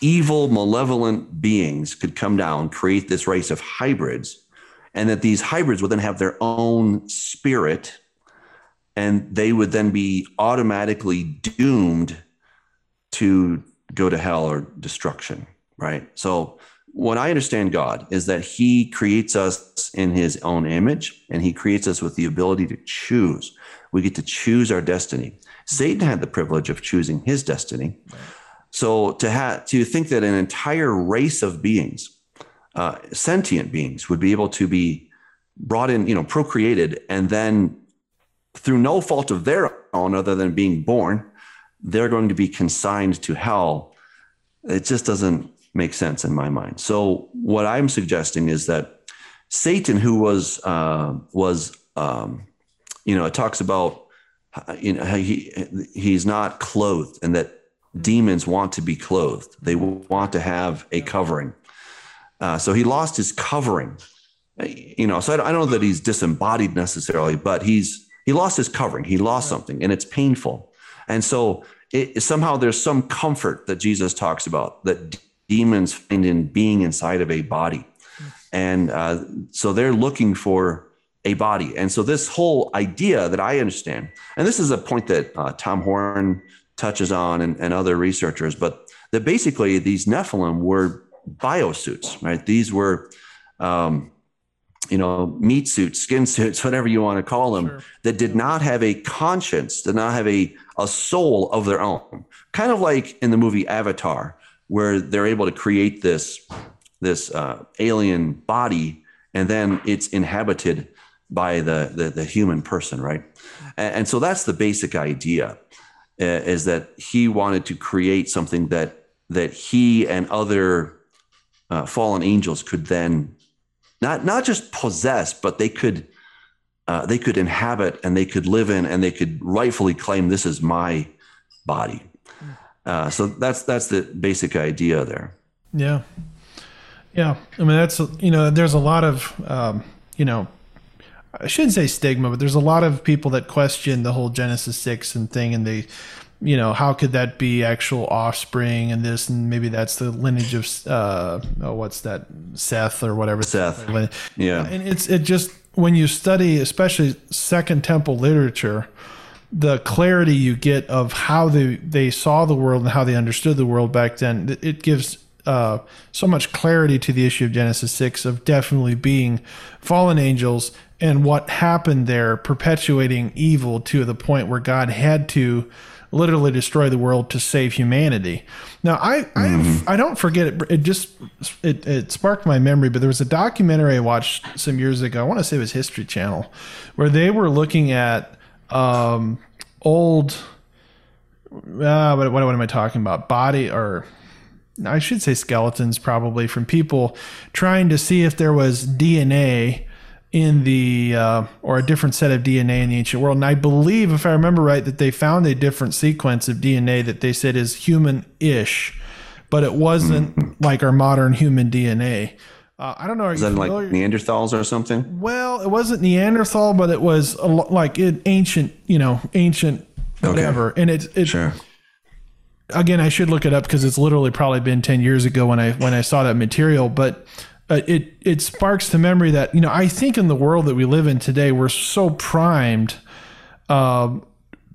evil, malevolent beings could come down, create this race of hybrids, and that these hybrids would then have their own spirit, and they would then be automatically doomed to go to hell or destruction, right? So, what I understand God is that He creates us in His own image, and He creates us with the ability to choose. We get to choose our destiny. Satan had the privilege of choosing his destiny. So to have to think that an entire race of beings, uh, sentient beings, would be able to be brought in, you know, procreated, and then through no fault of their own, other than being born, they're going to be consigned to hell. It just doesn't make sense in my mind. So what I'm suggesting is that Satan, who was uh, was um, you know, it talks about you know he he's not clothed, and that demons want to be clothed. They want to have a covering. Uh, so he lost his covering. You know, so I, I don't know that he's disembodied necessarily, but he's he lost his covering. He lost something, and it's painful. And so it, somehow there's some comfort that Jesus talks about that demons find in being inside of a body, and uh, so they're looking for a body. And so this whole idea that I understand, and this is a point that uh, Tom Horn touches on and, and other researchers, but that basically these Nephilim were biosuits, right? These were, um, you know, meat suits, skin suits, whatever you want to call them, sure. that did not have a conscience, did not have a, a soul of their own. Kind of like in the movie Avatar, where they're able to create this, this uh, alien body and then it's inhabited by the, the, the human person, right? And, and, so that's the basic idea, uh, is that he wanted to create something that that he and other uh, fallen angels could then not not just possess, but they could uh, they could inhabit and they could live in and they could rightfully claim this is my body. Uh, so that's that's the basic idea there. Yeah, yeah. I mean, that's you know, there's a lot of um, you know I shouldn't say stigma, but there's a lot of people that question the whole Genesis 6 and thing, and they, you know, how could that be actual offspring and this, and maybe that's the lineage of, uh, oh, what's that, Seth or whatever. Seth. Yeah. And it's, it just, when you study, especially Second Temple literature, the clarity you get of how they, they saw the world and how they understood the world back then, it gives uh, so much clarity to the issue of Genesis 6 of definitely being fallen angels and what happened there, perpetuating evil to the point where God had to literally destroy the world to save humanity. Now, I mm-hmm. I, I, don't forget it. It just it, it sparked my memory. But there was a documentary I watched some years ago. I want to say it was History Channel, where they were looking at um, old. Uh, what, what, what am I talking about? Body or I should say skeletons, probably from people trying to see if there was DNA in the uh, or a different set of DNA in the ancient world. And I believe, if I remember right, that they found a different sequence of DNA that they said is human-ish, but it wasn't like our modern human DNA. Uh, I don't know. Is that like Neanderthals or something? Well, it wasn't Neanderthal, but it was a, like it, ancient, you know, ancient whatever. Okay. And it's it, sure. Again, I should look it up because it's literally probably been ten years ago when I when I saw that material, but uh, it it sparks the memory that you know I think in the world that we live in today we're so primed uh,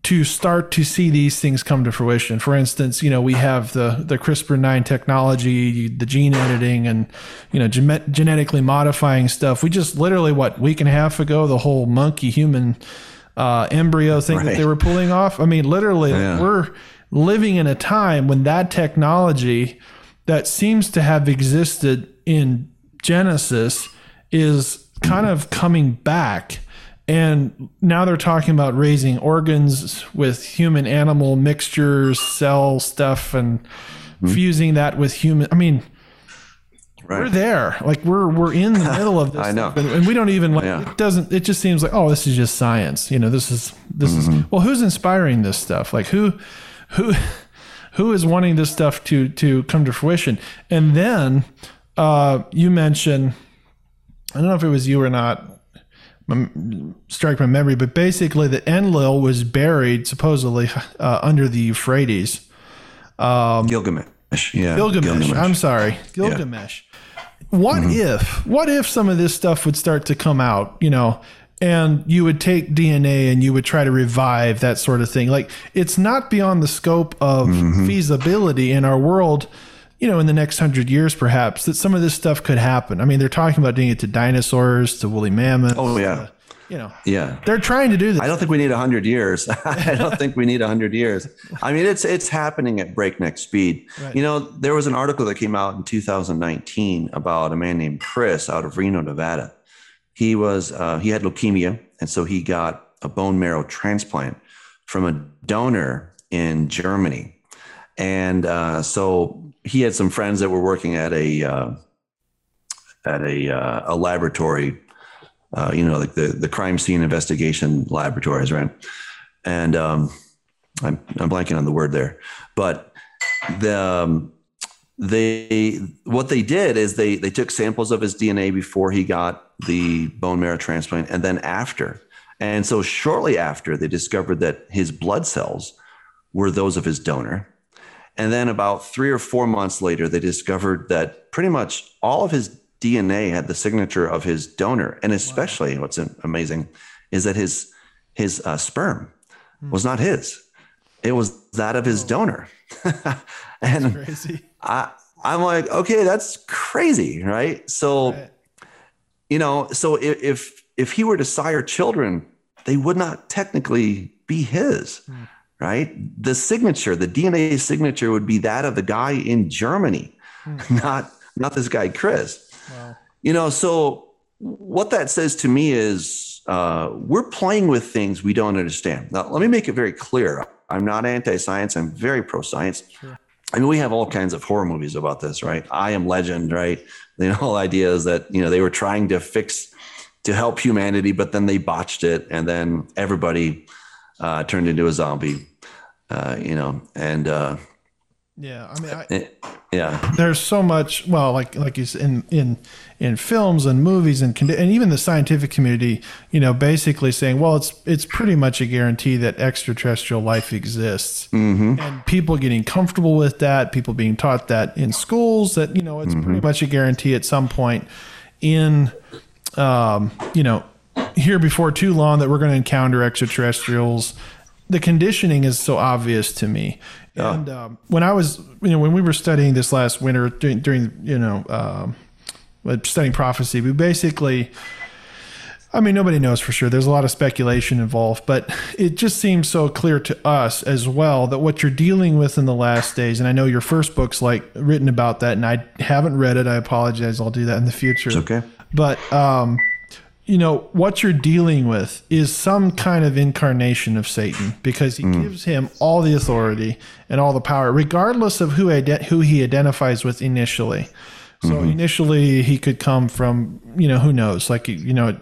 to start to see these things come to fruition. For instance, you know, we have the the CRISPR-9 technology, the gene editing and you know, gen- genetically modifying stuff. We just literally what week and a half ago the whole monkey human uh, embryo thing right. that they were pulling off. I mean, literally yeah. we're living in a time when that technology that seems to have existed in Genesis is kind of coming back and now they're talking about raising organs with human animal mixtures, cell stuff, and mm-hmm. fusing that with human. I mean, right. we're there. Like we're we're in the middle of this. I know, and, and, we don't even like. Yeah. It doesn't. It just seems like oh, this is just science. You know, this is this mm-hmm. is well, who's inspiring this stuff? Like who, who, who is wanting this stuff to to come to fruition? And then uh, you mentioned, I don't know if it was you or not strike my memory, but basically the Enlil was buried supposedly uh, under the Euphrates. Um, Gilgamesh. Yeah. Gilgamesh. Gilgamesh. I'm sorry. Gilgamesh. Yeah. What mm-hmm. if, what if some of this stuff would start to come out, you know, and you would take DNA and you would try to revive that sort of thing? Like it's not beyond the scope of mm-hmm. feasibility in our world you know, in the next hundred years, perhaps that some of this stuff could happen. I mean, they're talking about doing it to dinosaurs, to woolly mammoths. Oh yeah. Uh, you know, yeah, they're trying to do this. I don't think we need a hundred years. I don't think we need a hundred years. I mean, it's it's happening at breakneck speed. Right. You know, there was an article that came out in 2019 about a man named Chris out of Reno, Nevada. He was uh, he had leukemia, and so he got a bone marrow transplant from a donor in Germany. And uh, so he had some friends that were working at a uh, at a uh, a laboratory, uh, you know, like the the crime scene investigation laboratories, right? And um, I'm I'm blanking on the word there, but the um, they what they did is they they took samples of his DNA before he got the bone marrow transplant, and then after. And so shortly after, they discovered that his blood cells were those of his donor and then about three or four months later, they discovered that pretty much all of his DNA had the signature of his donor. And especially wow. what's amazing is that his his uh, sperm hmm. was not his; it was that of his oh. donor. and crazy. I I'm like, okay, that's crazy, right? So, right. you know, so if, if if he were to sire children, they would not technically be his. Hmm right? The signature, the DNA signature would be that of the guy in Germany, hmm. not not this guy Chris. Wow. You know, so what that says to me is uh, we're playing with things we don't understand. Now, let me make it very clear. I'm not anti-science. I'm very pro-science. Sure. I mean, we have all kinds of horror movies about this, right? I am Legend, right? The whole idea is that you know they were trying to fix to help humanity, but then they botched it, and then everybody uh, turned into a zombie. Uh, you know, and uh, yeah, I mean, I, it, yeah, there's so much. Well, like like you said, in in in films and movies and and even the scientific community, you know, basically saying, well, it's it's pretty much a guarantee that extraterrestrial life exists, mm-hmm. and people getting comfortable with that, people being taught that in schools, that you know, it's mm-hmm. pretty much a guarantee at some point in, um, you know, here before too long that we're going to encounter extraterrestrials the conditioning is so obvious to me. Yeah. And um, when I was, you know, when we were studying this last winter during, during you know, um, studying prophecy, we basically, I mean, nobody knows for sure. There's a lot of speculation involved, but it just seems so clear to us as well that what you're dealing with in the last days, and I know your first book's like written about that, and I haven't read it. I apologize. I'll do that in the future. It's okay. But um, you know what you're dealing with is some kind of incarnation of Satan because he mm. gives him all the authority and all the power, regardless of who ident- who he identifies with initially. So mm-hmm. initially, he could come from you know who knows, like you know,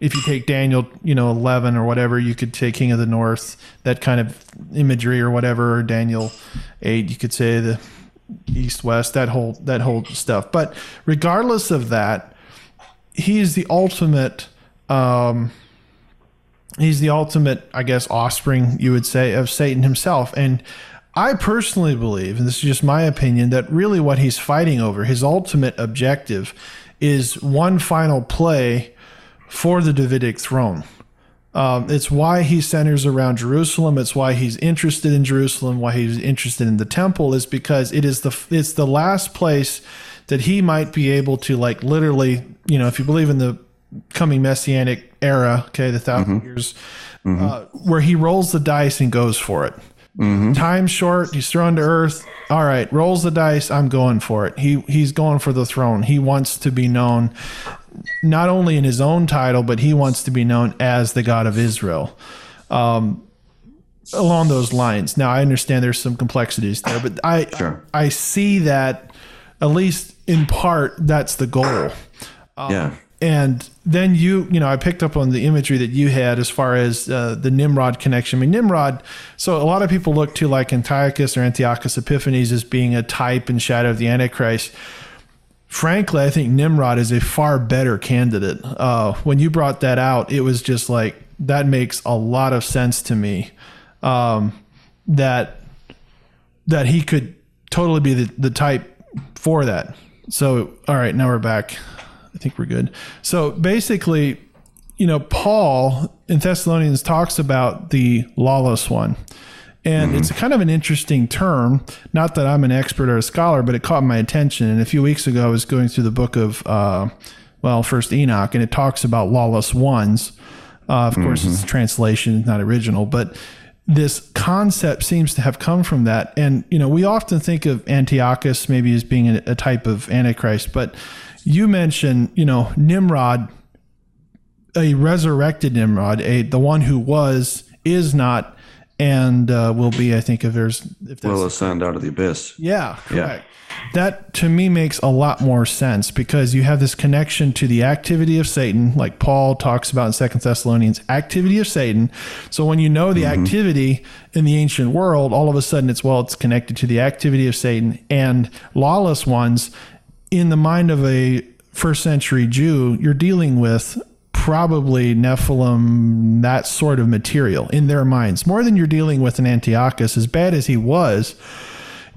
if you take Daniel, you know, eleven or whatever, you could say King of the North, that kind of imagery or whatever, or Daniel eight, you could say the east west, that whole that whole stuff. But regardless of that he's the ultimate um, he's the ultimate i guess offspring you would say of satan himself and i personally believe and this is just my opinion that really what he's fighting over his ultimate objective is one final play for the davidic throne Um, it's why he centers around Jerusalem. It's why he's interested in Jerusalem. Why he's interested in the temple is because it is the it's the last place that he might be able to like literally, you know, if you believe in the coming messianic era, okay, the 1000 Mm-hmm. years, Uh, where he rolls the dice and goes for it. Mm-hmm. Time short, he's thrown to earth. All right, rolls the dice. I'm going for it. He he's going for the throne. He wants to be known not only in his own title, but he wants to be known as the God of Israel. Um, along those lines. Now I understand there's some complexities there, but I Sure. I see that at least in part that's the goal. yeah. And then you, you know, I picked up on the imagery that you had as far as uh, the Nimrod connection. I mean, Nimrod. So a lot of people look to like Antiochus or Antiochus Epiphanes as being a type and shadow of the Antichrist. Frankly, I think Nimrod is a far better candidate. Uh, when you brought that out, it was just like that makes a lot of sense to me. Um, that that he could totally be the, the type for that. So, all right, now we're back. I think we're good. So basically, you know, Paul in Thessalonians talks about the lawless one. And it's kind of an interesting term. Not that I'm an expert or a scholar, but it caught my attention. And a few weeks ago, I was going through the book of, uh, well, First Enoch, and it talks about lawless ones. Uh, of course, it's a translation, not original, but this concept seems to have come from that. And, you know, we often think of Antiochus maybe as being a, type of Antichrist, but you mentioned, you know, Nimrod, a resurrected Nimrod, a the one who was, is not, and uh, will be. I think if there's if there's Will ascend out of the abyss. yeah, correct. That to me makes a lot more sense because you have this connection to the activity of Satan, like Paul talks about in Second Thessalonians, activity of Satan. So when you know the activity in the ancient world, all of a sudden it's well, it's connected to the activity of Satan and lawless ones. In the mind of a first century Jew, you're dealing with probably Nephilim, that sort of material in their minds, more than you're dealing with an Antiochus, as bad as he was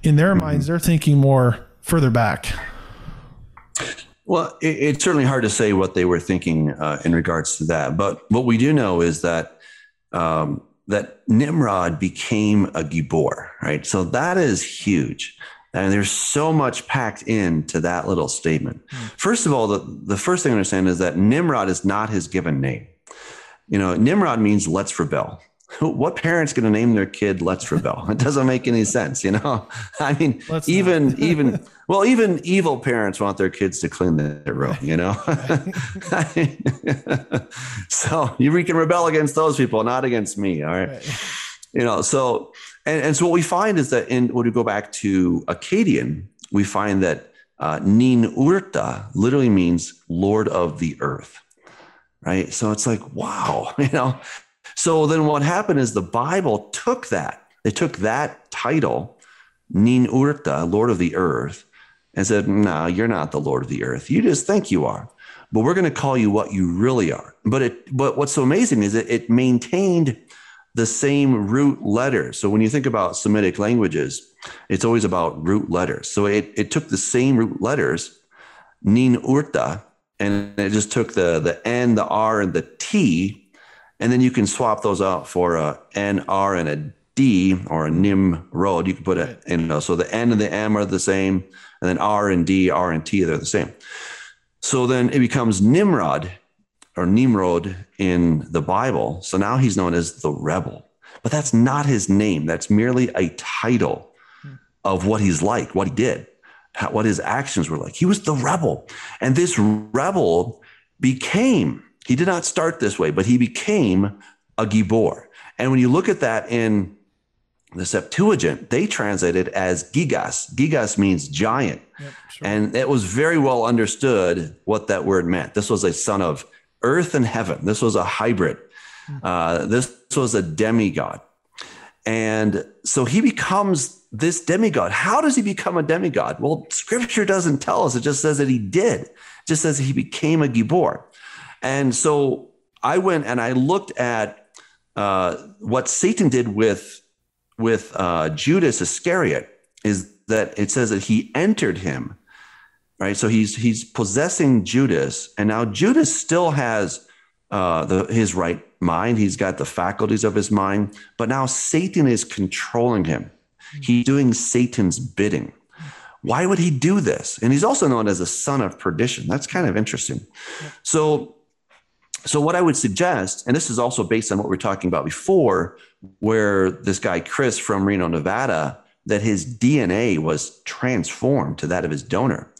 in their minds, they're thinking more further back. Well, it, it's certainly hard to say what they were thinking uh, in regards to that. But what we do know is that um, that Nimrod became a Gibor, right? So that is huge. And there's so much packed into that little statement. Hmm. First of all, the, the first thing to understand is that Nimrod is not his given name. You know, Nimrod means let's rebel. What parent's going to name their kid "Let's Rebel"? It doesn't make any sense, you know. I mean, Let's even even well, even evil parents want their kids to clean their room, you know. so you can rebel against those people, not against me. All right, you know. So and and so what we find is that in when we go back to Akkadian, we find that uh, Nin Urta literally means Lord of the Earth right? So it's like, wow, you know. So then what happened is the Bible took that, they took that title, Nin Urta, Lord of the Earth, and said, no, you're not the Lord of the Earth. You just think you are. But we're going to call you what you really are. But it but what's so amazing is it maintained the same root letter. So when you think about Semitic languages, it's always about root letters. So it, it took the same root letters, Nin Urta, and it just took the the N, the R, and the T, and then you can swap those out for a N, R, and a D or a Nim road. You can put it, you know, so the N and the M are the same, and then R and D, R and T, they're the same. So then it becomes Nimrod or Nimrod in the Bible. So now he's known as the rebel, but that's not his name. That's merely a title of what he's like, what he did, how, what his actions were like. He was the rebel. And this rebel became, he did not start this way, but he became a Gibor. And when you look at that in the Septuagint, they translate it as Gigas. Gigas means giant. And it was very well understood what that word meant. This was a son of earth and heaven. This was a hybrid. Uh, this was a demigod. And so he becomes this demigod. How does he become a demigod? Well, scripture doesn't tell us. It just says that he did. It just says he became a Gibor. And so I went and I looked at uh, what Satan did with, with uh, Judas Iscariot is that it says that he entered him, right? So he's, he's possessing Judas. And now Judas still has uh, the, his right mind. He's got the faculties of his mind, but now Satan is controlling him. He's doing Satan's bidding. Why would he do this? And he's also known as a son of perdition. That's kind of interesting. So, so what I would suggest, and this is also based on what we are talking about before, where this guy Chris from Reno, Nevada, that his DNA was transformed to that of his donor.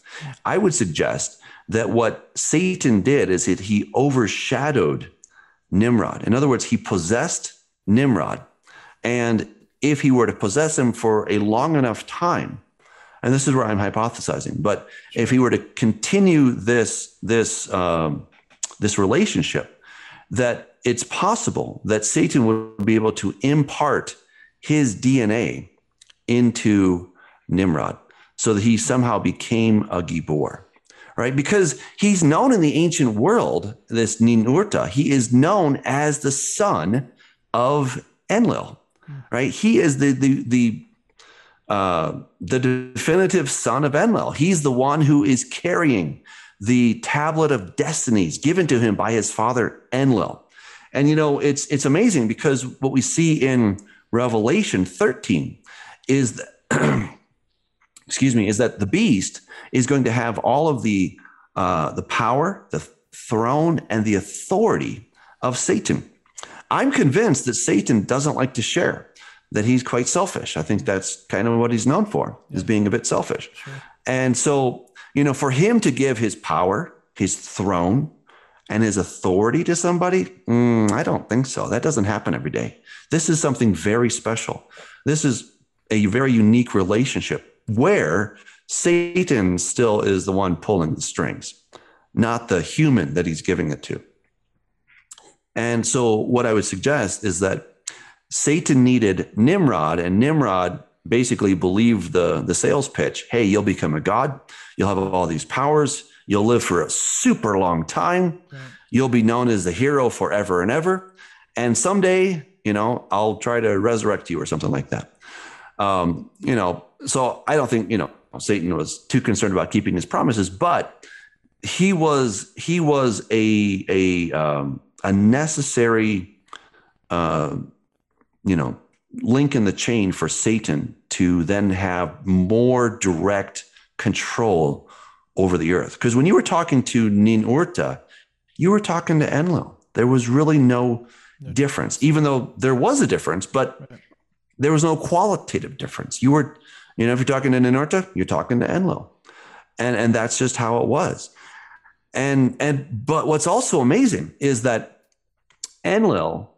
I would suggest that what Satan did is that he overshadowed Nimrod. In other words, he possessed Nimrod. And if he were to possess him for a long enough time, and this is where I'm hypothesizing, but if he were to continue this, this, um, this relationship, that it's possible that Satan would be able to impart his DNA into Nimrod so that he somehow became a Gibor right? Because he's known in the ancient world, this Ninurta, he is known as the son of Enlil, right? He is the the the uh, the definitive son of Enlil. He's the one who is carrying the tablet of destinies given to him by his father Enlil. And you know, it's it's amazing because what we see in Revelation 13 is that excuse me, is that the beast is going to have all of the uh, the power, the throne, and the authority of Satan. I'm convinced that Satan doesn't like to share, that he's quite selfish. I think that's kind of what he's known for, is being a bit selfish. Sure. And so, you know, for him to give his power, his throne, and his authority to somebody, mm, I don't think so. That doesn't happen every day. This is something very special. This is a very unique relationship where Satan still is the one pulling the strings, not the human that he's giving it to. And so, what I would suggest is that Satan needed Nimrod, and Nimrod basically believed the, the sales pitch hey, you'll become a god, you'll have all these powers, you'll live for a super long time, you'll be known as the hero forever and ever. And someday, you know, I'll try to resurrect you or something like that. Um, you know, so I don't think, you know, Satan was too concerned about keeping his promises, but he was he was a a um, a necessary uh, you know link in the chain for Satan to then have more direct control over the earth. Because when you were talking to Ninurta, you were talking to Enlil. There was really no difference, even though there was a difference, but there was no qualitative difference. You were, you know, if you're talking to Ninurta, you're talking to Enlil. And, and that's just how it was. And, and, but what's also amazing is that Enlil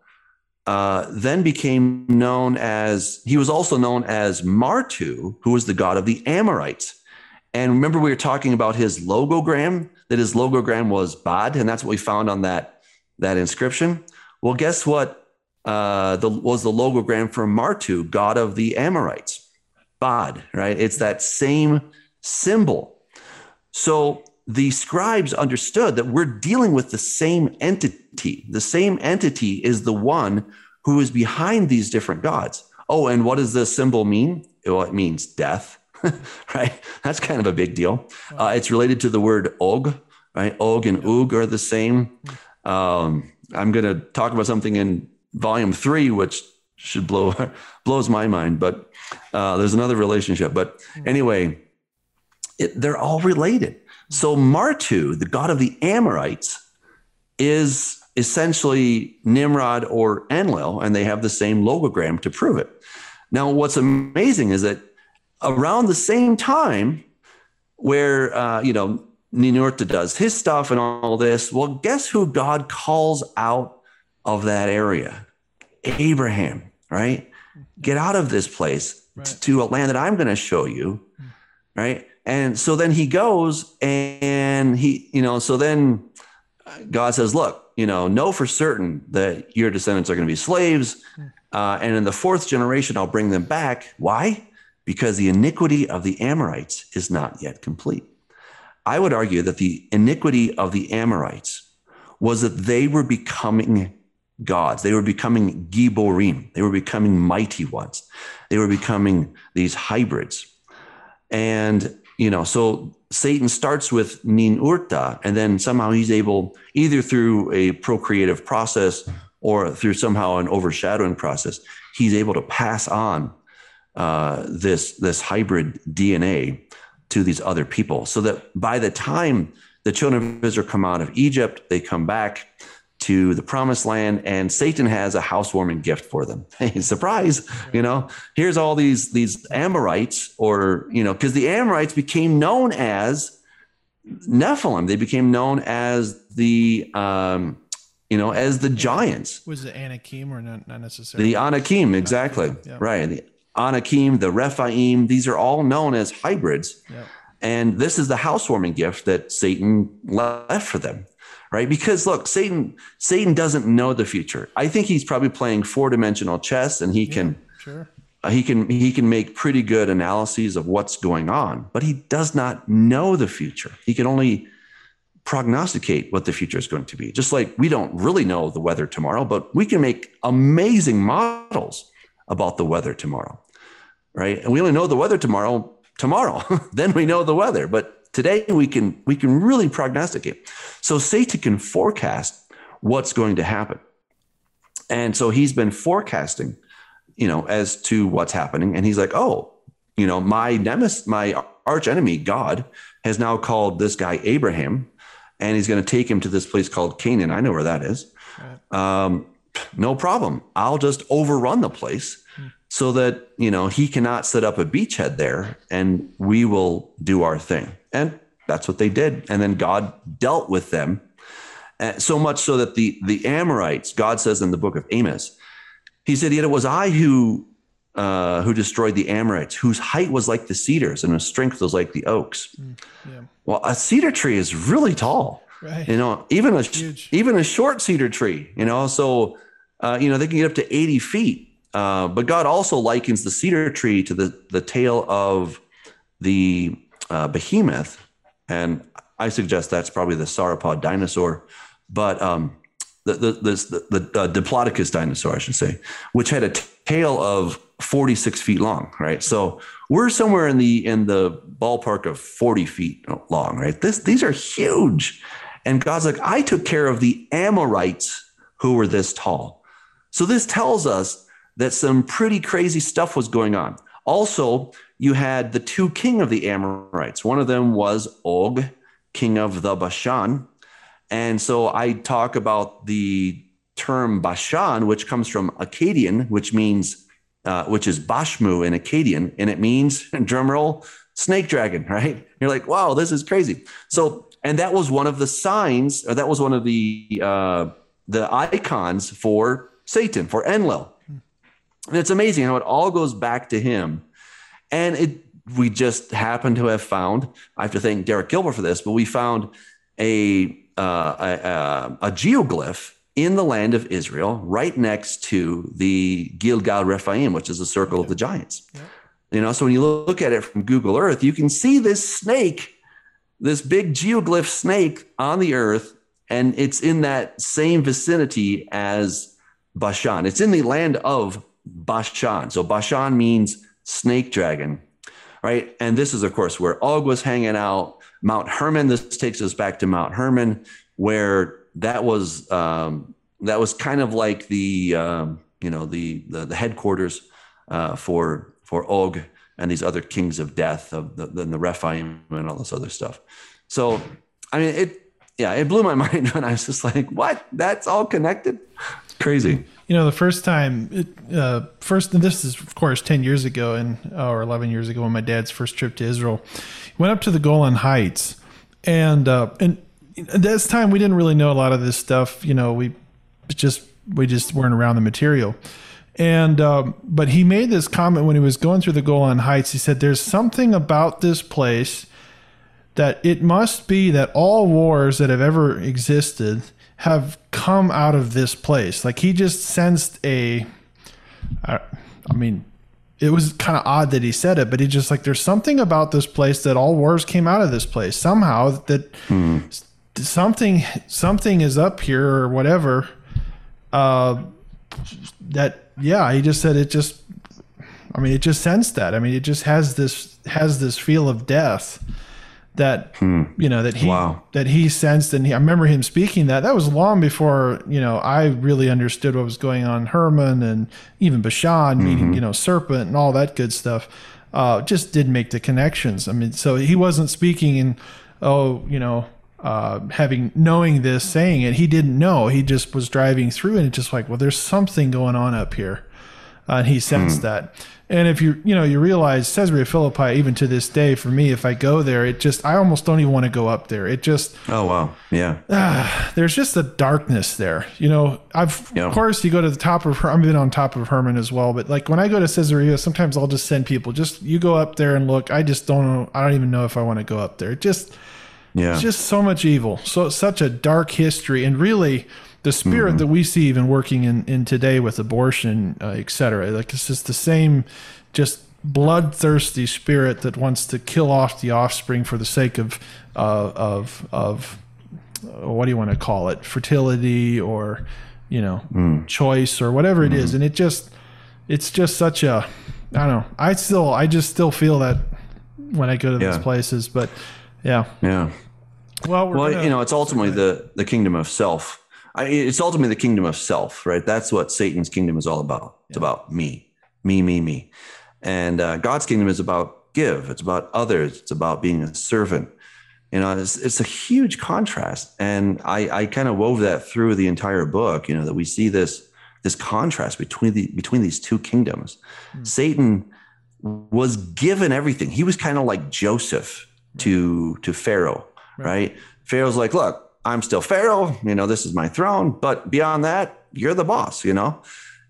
uh, then became known as, he was also known as Martu, who was the god of the Amorites. And remember, we were talking about his logogram, that his logogram was Bad, and that's what we found on that, that inscription. Well, guess what uh, the, was the logogram for Martu, god of the Amorites. Bad, right? It's that same symbol. So the scribes understood that we're dealing with the same entity. The same entity is the one who is behind these different gods. Oh, and what does the symbol mean? Well, it means death, right? That's kind of a big deal. Uh, it's related to the word og, right? Og and ug are the same. Um, I'm going to talk about something in volume three, which should blow blows my mind. But uh, there's another relationship. But hmm. anyway, it, they're all related. So Martu, the god of the Amorites, is essentially Nimrod or Enlil, and they have the same logogram to prove it. Now, what's amazing is that around the same time, where uh, you know Ninurta does his stuff and all this, well, guess who God calls out of that area. Abraham, right? Mm-hmm. Get out of this place right. to a land that I'm going to show you, mm-hmm. right? And so then he goes and he, you know, so then uh, God says, look, you know, know for certain that your descendants are going to be slaves. Mm-hmm. Uh, and in the fourth generation, I'll bring them back. Why? Because the iniquity of the Amorites is not yet complete. I would argue that the iniquity of the Amorites was that they were becoming gods. They were becoming Giborim. They were becoming mighty ones. They were becoming these hybrids. And, you know, so Satan starts with Ninurta, and then somehow he's able, either through a procreative process or through somehow an overshadowing process, he's able to pass on uh, this this hybrid DNA to these other people, so that by the time the children of Israel come out of Egypt, they come back to the promised land and Satan has a housewarming gift for them. Hey, surprise, you know, here's all these these Amorites or, you know, because the Amorites became known as Nephilim. They became known as the um, you know, as the giants. Was it Anakim or not, not necessarily? The Anakim, exactly. Yeah. Right. The Anakim, the Rephaim, these are all known as hybrids. Yeah. And this is the housewarming gift that Satan left for them right? Because look, Satan Satan doesn't know the future. I think he's probably playing four dimensional chess, and he yeah, can sure. uh, he can he can make pretty good analyses of what's going on, but he does not know the future. He can only prognosticate what the future is going to be. Just like we don't really know the weather tomorrow, but we can make amazing models about the weather tomorrow, right? And we only know the weather tomorrow tomorrow. then we know the weather, but Today we can we can really prognosticate. So Satan can forecast what's going to happen. And so he's been forecasting, you know, as to what's happening. And he's like, oh, you know, my nemesis, my arch enemy, God, has now called this guy Abraham, and he's going to take him to this place called Canaan. I know where that is. Right. Um, no problem. I'll just overrun the place so that you know he cannot set up a beachhead there, and we will do our thing. And that's what they did. And then God dealt with them uh, so much so that the, the Amorites, God says in the book of Amos, he said, Yet it was I who uh, who destroyed the Amorites, whose height was like the cedars and whose strength was like the oaks. Mm, yeah. Well, a cedar tree is really tall. Right. You know, even a Huge. even a short cedar tree. You know, so uh, you know they can get up to eighty feet. Uh, but God also likens the cedar tree to the the tail of the uh, behemoth, and I suggest that's probably the sauropod dinosaur, but um, the the the, the uh, Diplodocus dinosaur, I should say, which had a t- tail of 46 feet long, right? So we're somewhere in the in the ballpark of 40 feet long, right? This these are huge, and God's like, I took care of the Amorites who were this tall. So this tells us that some pretty crazy stuff was going on. Also, you had the two king of the Amorites. One of them was Og, king of the Bashan. And so I talk about the term Bashan, which comes from Akkadian, which means, uh, which is Bashmu in Akkadian, and it means, drumroll, snake dragon, right? You're like, wow, this is crazy. So, and that was one of the signs, or that was one of the uh, the icons for Satan, for Enlil. And it's amazing how it all goes back to him and it we just happened to have found, I have to thank Derek Gilbert for this, but we found a, uh, a, a, geoglyph in the land of Israel right next to the Gilgal Rephaim, which is the circle yeah. of the giants. Yeah. You know, so when you look at it from Google Earth, you can see this snake, this big geoglyph snake on the earth, and it's in that same vicinity as Bashan. It's in the land of Bashan. So Bashan means snake dragon, right? And this is, of course, where Og was hanging out. Mount Hermon. This takes us back to Mount Hermon, where that was um, that was kind of like the um, you know the the, the headquarters uh, for for Og and these other kings of death of the, the, Rephaim and all this other stuff. So, I mean, it yeah, it blew my mind when I was just like, what? That's all connected? Crazy you know, the first time, it, uh, first, this is of course 10 years ago and, or 11 years ago when my dad's first trip to Israel, went up to the Golan Heights and, uh, and at this time we didn't really know a lot of this stuff. You know, we just, we just weren't around the material. And, um, but he made this comment when he was going through the Golan Heights. He said, there's something about this place that it must be that all wars that have ever existed have come out of this place. Like he just sensed a, I, I mean, it was kind of odd that he said it, but he just like, there's something about this place that all wars came out of this place somehow that hmm. something, something is up here or whatever. Uh, that, yeah, he just said it just, I mean, it just sensed that. I mean, it just has this has this feel of death that you know that he Wow. that he sensed, and he, I remember him speaking that. That was long before you know I really understood what was going on. Hermon and even Bashan meeting you know Serpent and all that good stuff. Uh, just didn't make the connections. I mean, so he wasn't speaking in oh you know uh, having knowing this saying it. He didn't know. He just was driving through, and it's just like well, there's something going on up here uh, and he sensed that. And if you you know you realize Caesarea Philippi, even to this day, for me, if I go there, it just I almost don't even want to go up there. It just Oh wow. Yeah. there's just a darkness there. You know, I've Yeah. of course you go to the top of I've been on top of Hermon as well, but like when I go to Caesarea, sometimes I'll just send people just you go up there and look. I just don't know. I don't even know if I want to go up there. It just Yeah. it's just so much evil so such a dark history and really the spirit that we see even working in, in today with abortion uh, et cetera. Like it's just the same just bloodthirsty spirit that wants to kill off the offspring for the sake of uh, of of uh, what do you want to call it? Fertility or you know choice or whatever it is. And it just it's just such a i don't know. I still i just still feel that when i go to Yeah. these places but yeah. Yeah. well, we're Well, gonna- you know, it's ultimately the the kingdom of self. I, it's ultimately the kingdom of self, right? That's what Satan's kingdom is all about. It's about me, me, me, me, and uh, God's kingdom is about give. It's about others. It's about being a servant. You know, it's, it's a huge contrast, and I, I kind of wove that through the entire book. You know, that we see this this contrast between the between these two kingdoms. Satan was given everything. He was kind of like Joseph to to Pharaoh, right? Pharaoh's like, look, I'm still Pharaoh. You know, this is my throne, but beyond that, you're the boss. You know,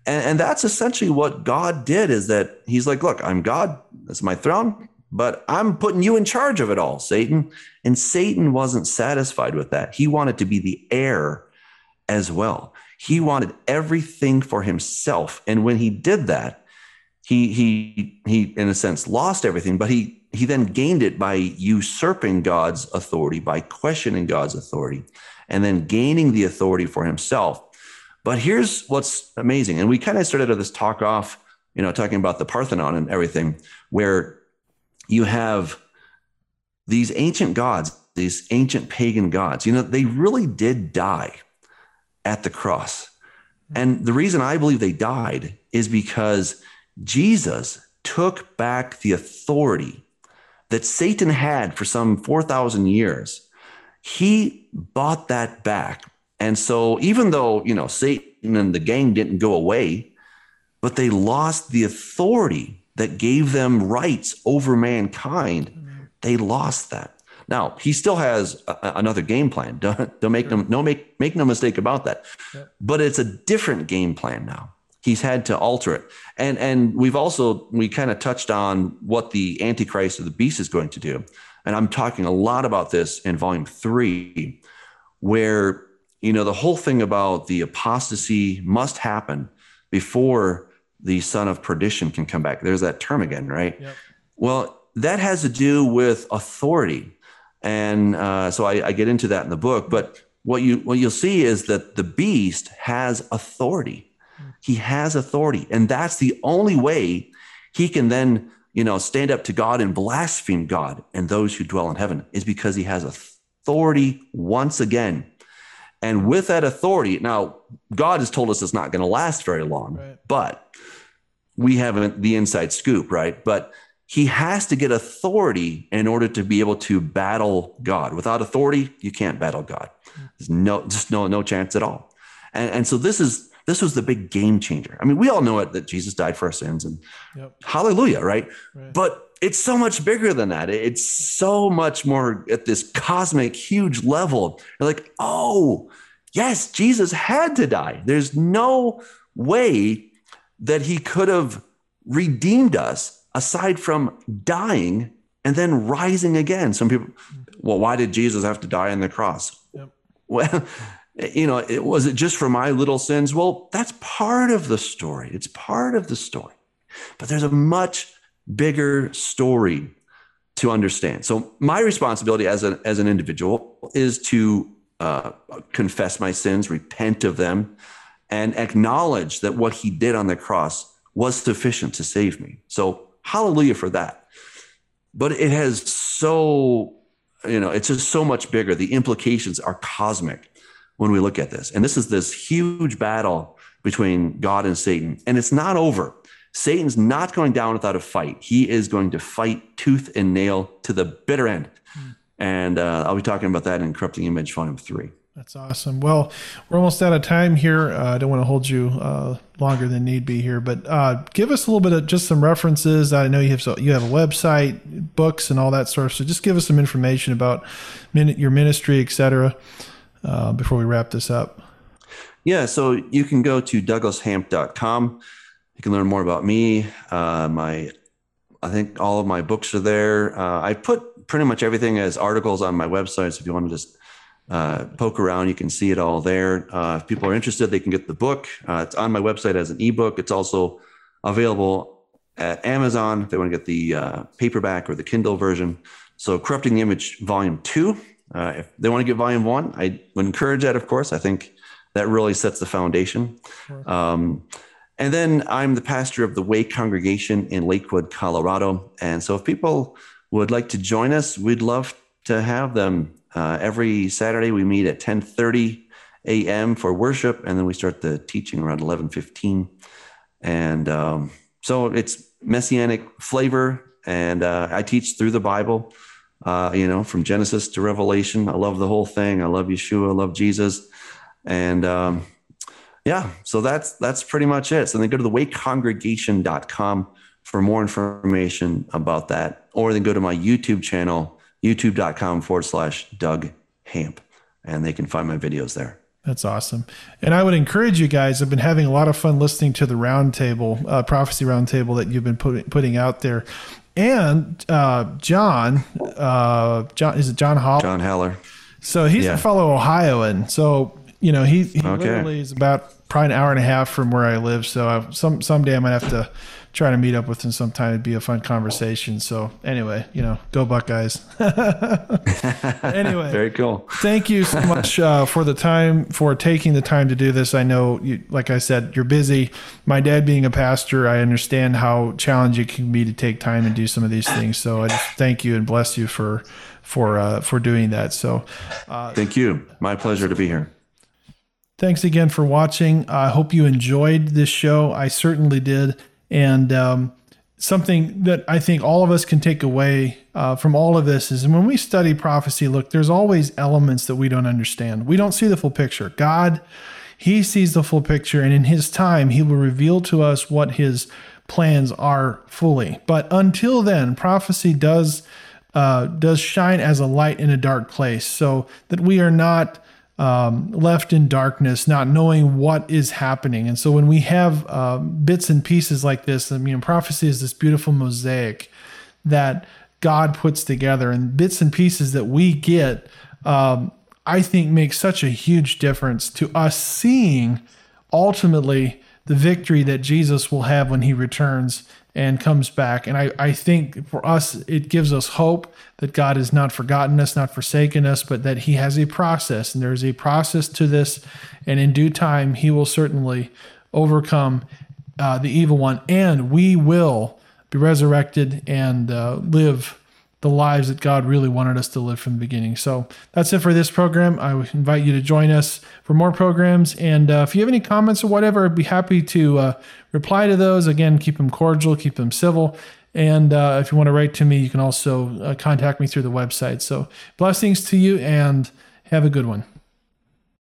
and, and that's essentially what God did. Is that He's like, look, I'm God. That's my throne, but I'm putting you in charge of it all, Satan. And Satan wasn't satisfied with that. He wanted to be the heir as well. He wanted everything for himself, and when he did that, he he he in a sense lost everything but he he then gained it by usurping god's authority by questioning god's authority and then gaining the authority for himself. But here's what's amazing and we kind of started this talk off you know talking about the parthenon and everything where you have these ancient gods these ancient pagan gods you know they really did die at the cross. And the reason i believe they died is because Jesus took back the authority that Satan had for some 4,000 years. He bought that back. And so, even though, you know, Satan and the gang didn't go away, but they lost the authority that gave them rights over mankind, they lost that. Now, he still has a- another game plan. Don't, don't make no, no make, make no mistake about that. But it's a different game plan now he's had to alter it. And and we've also we kind of touched on what the antichrist or the beast is going to do. And i'm talking a lot about this in volume three where you know the whole thing about the apostasy must happen before the son of perdition can come back. There's that term again right? Yep. well that has to do with authority. And uh, so I, I get into that in the book. But what you what you'll see is that the beast has authority he has authority. And that's the only way he can then you know stand up to god and blaspheme god and those who dwell in heaven is because he has authority once again. And with that authority now god has told us it's not going to last very long Right. but we haven't the inside scoop right? But he has to get authority in order to be able to battle god. Without authority you can't battle god. There's no just no no chance at all. And, and so this is this was the big game changer. I mean we all know it that jesus died for our sins and Yep. hallelujah right? Right. but it's so much bigger than that. It's so much more at this cosmic huge level. You're like oh yes jesus had to die. There's no way that he could have redeemed us aside from dying and then rising again. Some people well why did jesus have to die on the cross? Yep. well you know it was it just for my little sins well that's part of the story it's part of the story but there's a much bigger story to understand so my responsibility as, a, as an individual is to uh, confess my sins repent of them and acknowledge that what he did on the cross was sufficient to save me. So hallelujah for that. But it has so, you know, it's just so much bigger. The implications are cosmic when we look at this. And this is this huge battle between God and Satan. And it's not over. Satan's not going down without a fight. He is going to fight tooth and nail to the bitter end. And uh, I'll be talking about that in Corrupting Image Volume 3. That's awesome. Well, we're almost out of time here. Uh, I don't want to hold you uh, longer than need be here, but uh, give us a little bit of just some references. I know you have so you have a website, books, and all that sort of. So just give us some information about your ministry, etc. Uh, before we wrap this up. Yeah, so you can go to douglashamp.com. You can learn more about me. Uh, my, I think all of my books are there. Uh, I put pretty much everything as articles on my website. So if you want to just uh, poke around, you can see it all there. Uh, if people are interested, they can get the book. Uh, it's on my website as an ebook. It's also available at Amazon if they want to get the paperback or the Kindle version. So, Corrupting the Image Volume 2. If they want to get Volume 1, I would encourage that, of course. I think that really sets the foundation. Um, and then I'm the pastor of the Way Congregation in Lakewood, Colorado. And so if people would like to join us, we'd love to have them. Uh, every Saturday we meet at 10:30 a.m. for worship, and then we start the teaching around 11:15. And um, so it's messianic flavor, and uh, I teach through the Bible. Uh, you know, from Genesis to Revelation. I love the whole thing. I love Yeshua. I love Jesus. And um, yeah, so that's that's pretty much it. So then go to the waycongregation.com for more information about that, or then go to my YouTube channel, youtube.com forward slash Doug Hamp, and they can find my videos there. That's awesome. And I would encourage you guys. I've been having a lot of fun listening to the roundtable, uh, prophecy roundtable that you've been putting putting out there. And uh, John, uh, John is it John Hall? John Haller. So he's yeah. a fellow Ohioan. So you know, he, he okay. literally is about probably an hour and a half from where I live. So I, some someday I might have to try to meet up with him sometime. It'd be a fun conversation. So anyway, you know, go Buckeyes. anyway, very cool. Thank you so much uh, for the time for taking the time to do this. I know, you, like I said, you're busy. My dad being a pastor, I understand how challenging it can be to take time and do some of these things. So I just thank you and bless you for for uh, for doing that. So uh, thank you. My pleasure to be here. Thanks again for watching. I hope you enjoyed this show. I certainly did. And um, something that I think all of us can take away uh, from all of this is when we study prophecy, look, there's always elements that we don't understand. We don't see the full picture. God, He sees the full picture, and in His time, He will reveal to us what His plans are fully. But until then, prophecy does uh, does shine as a light in a dark place, so that we are not um, left in darkness, not knowing what is happening. And so when we have uh, bits and pieces like this, I mean, prophecy is this beautiful mosaic that God puts together, and bits and pieces that we get, um, I think, make such a huge difference to us seeing ultimately the victory that Jesus will have when he returns and comes back. And I, I think for us, it gives us hope that God has not forgotten us, not forsaken us, but that He has a process. And there's a process to this. And in due time, He will certainly overcome uh, the evil one. And we will be resurrected and uh, live the lives that God really wanted us to live from the beginning. So that's it for this program. I invite you to join us for more programs. And uh, if you have any comments or whatever, I'd be happy to uh, reply to those. Again, keep them cordial, keep them civil. And uh, if you want to write to me, you can also uh, contact me through the website. So blessings to you and have a good one.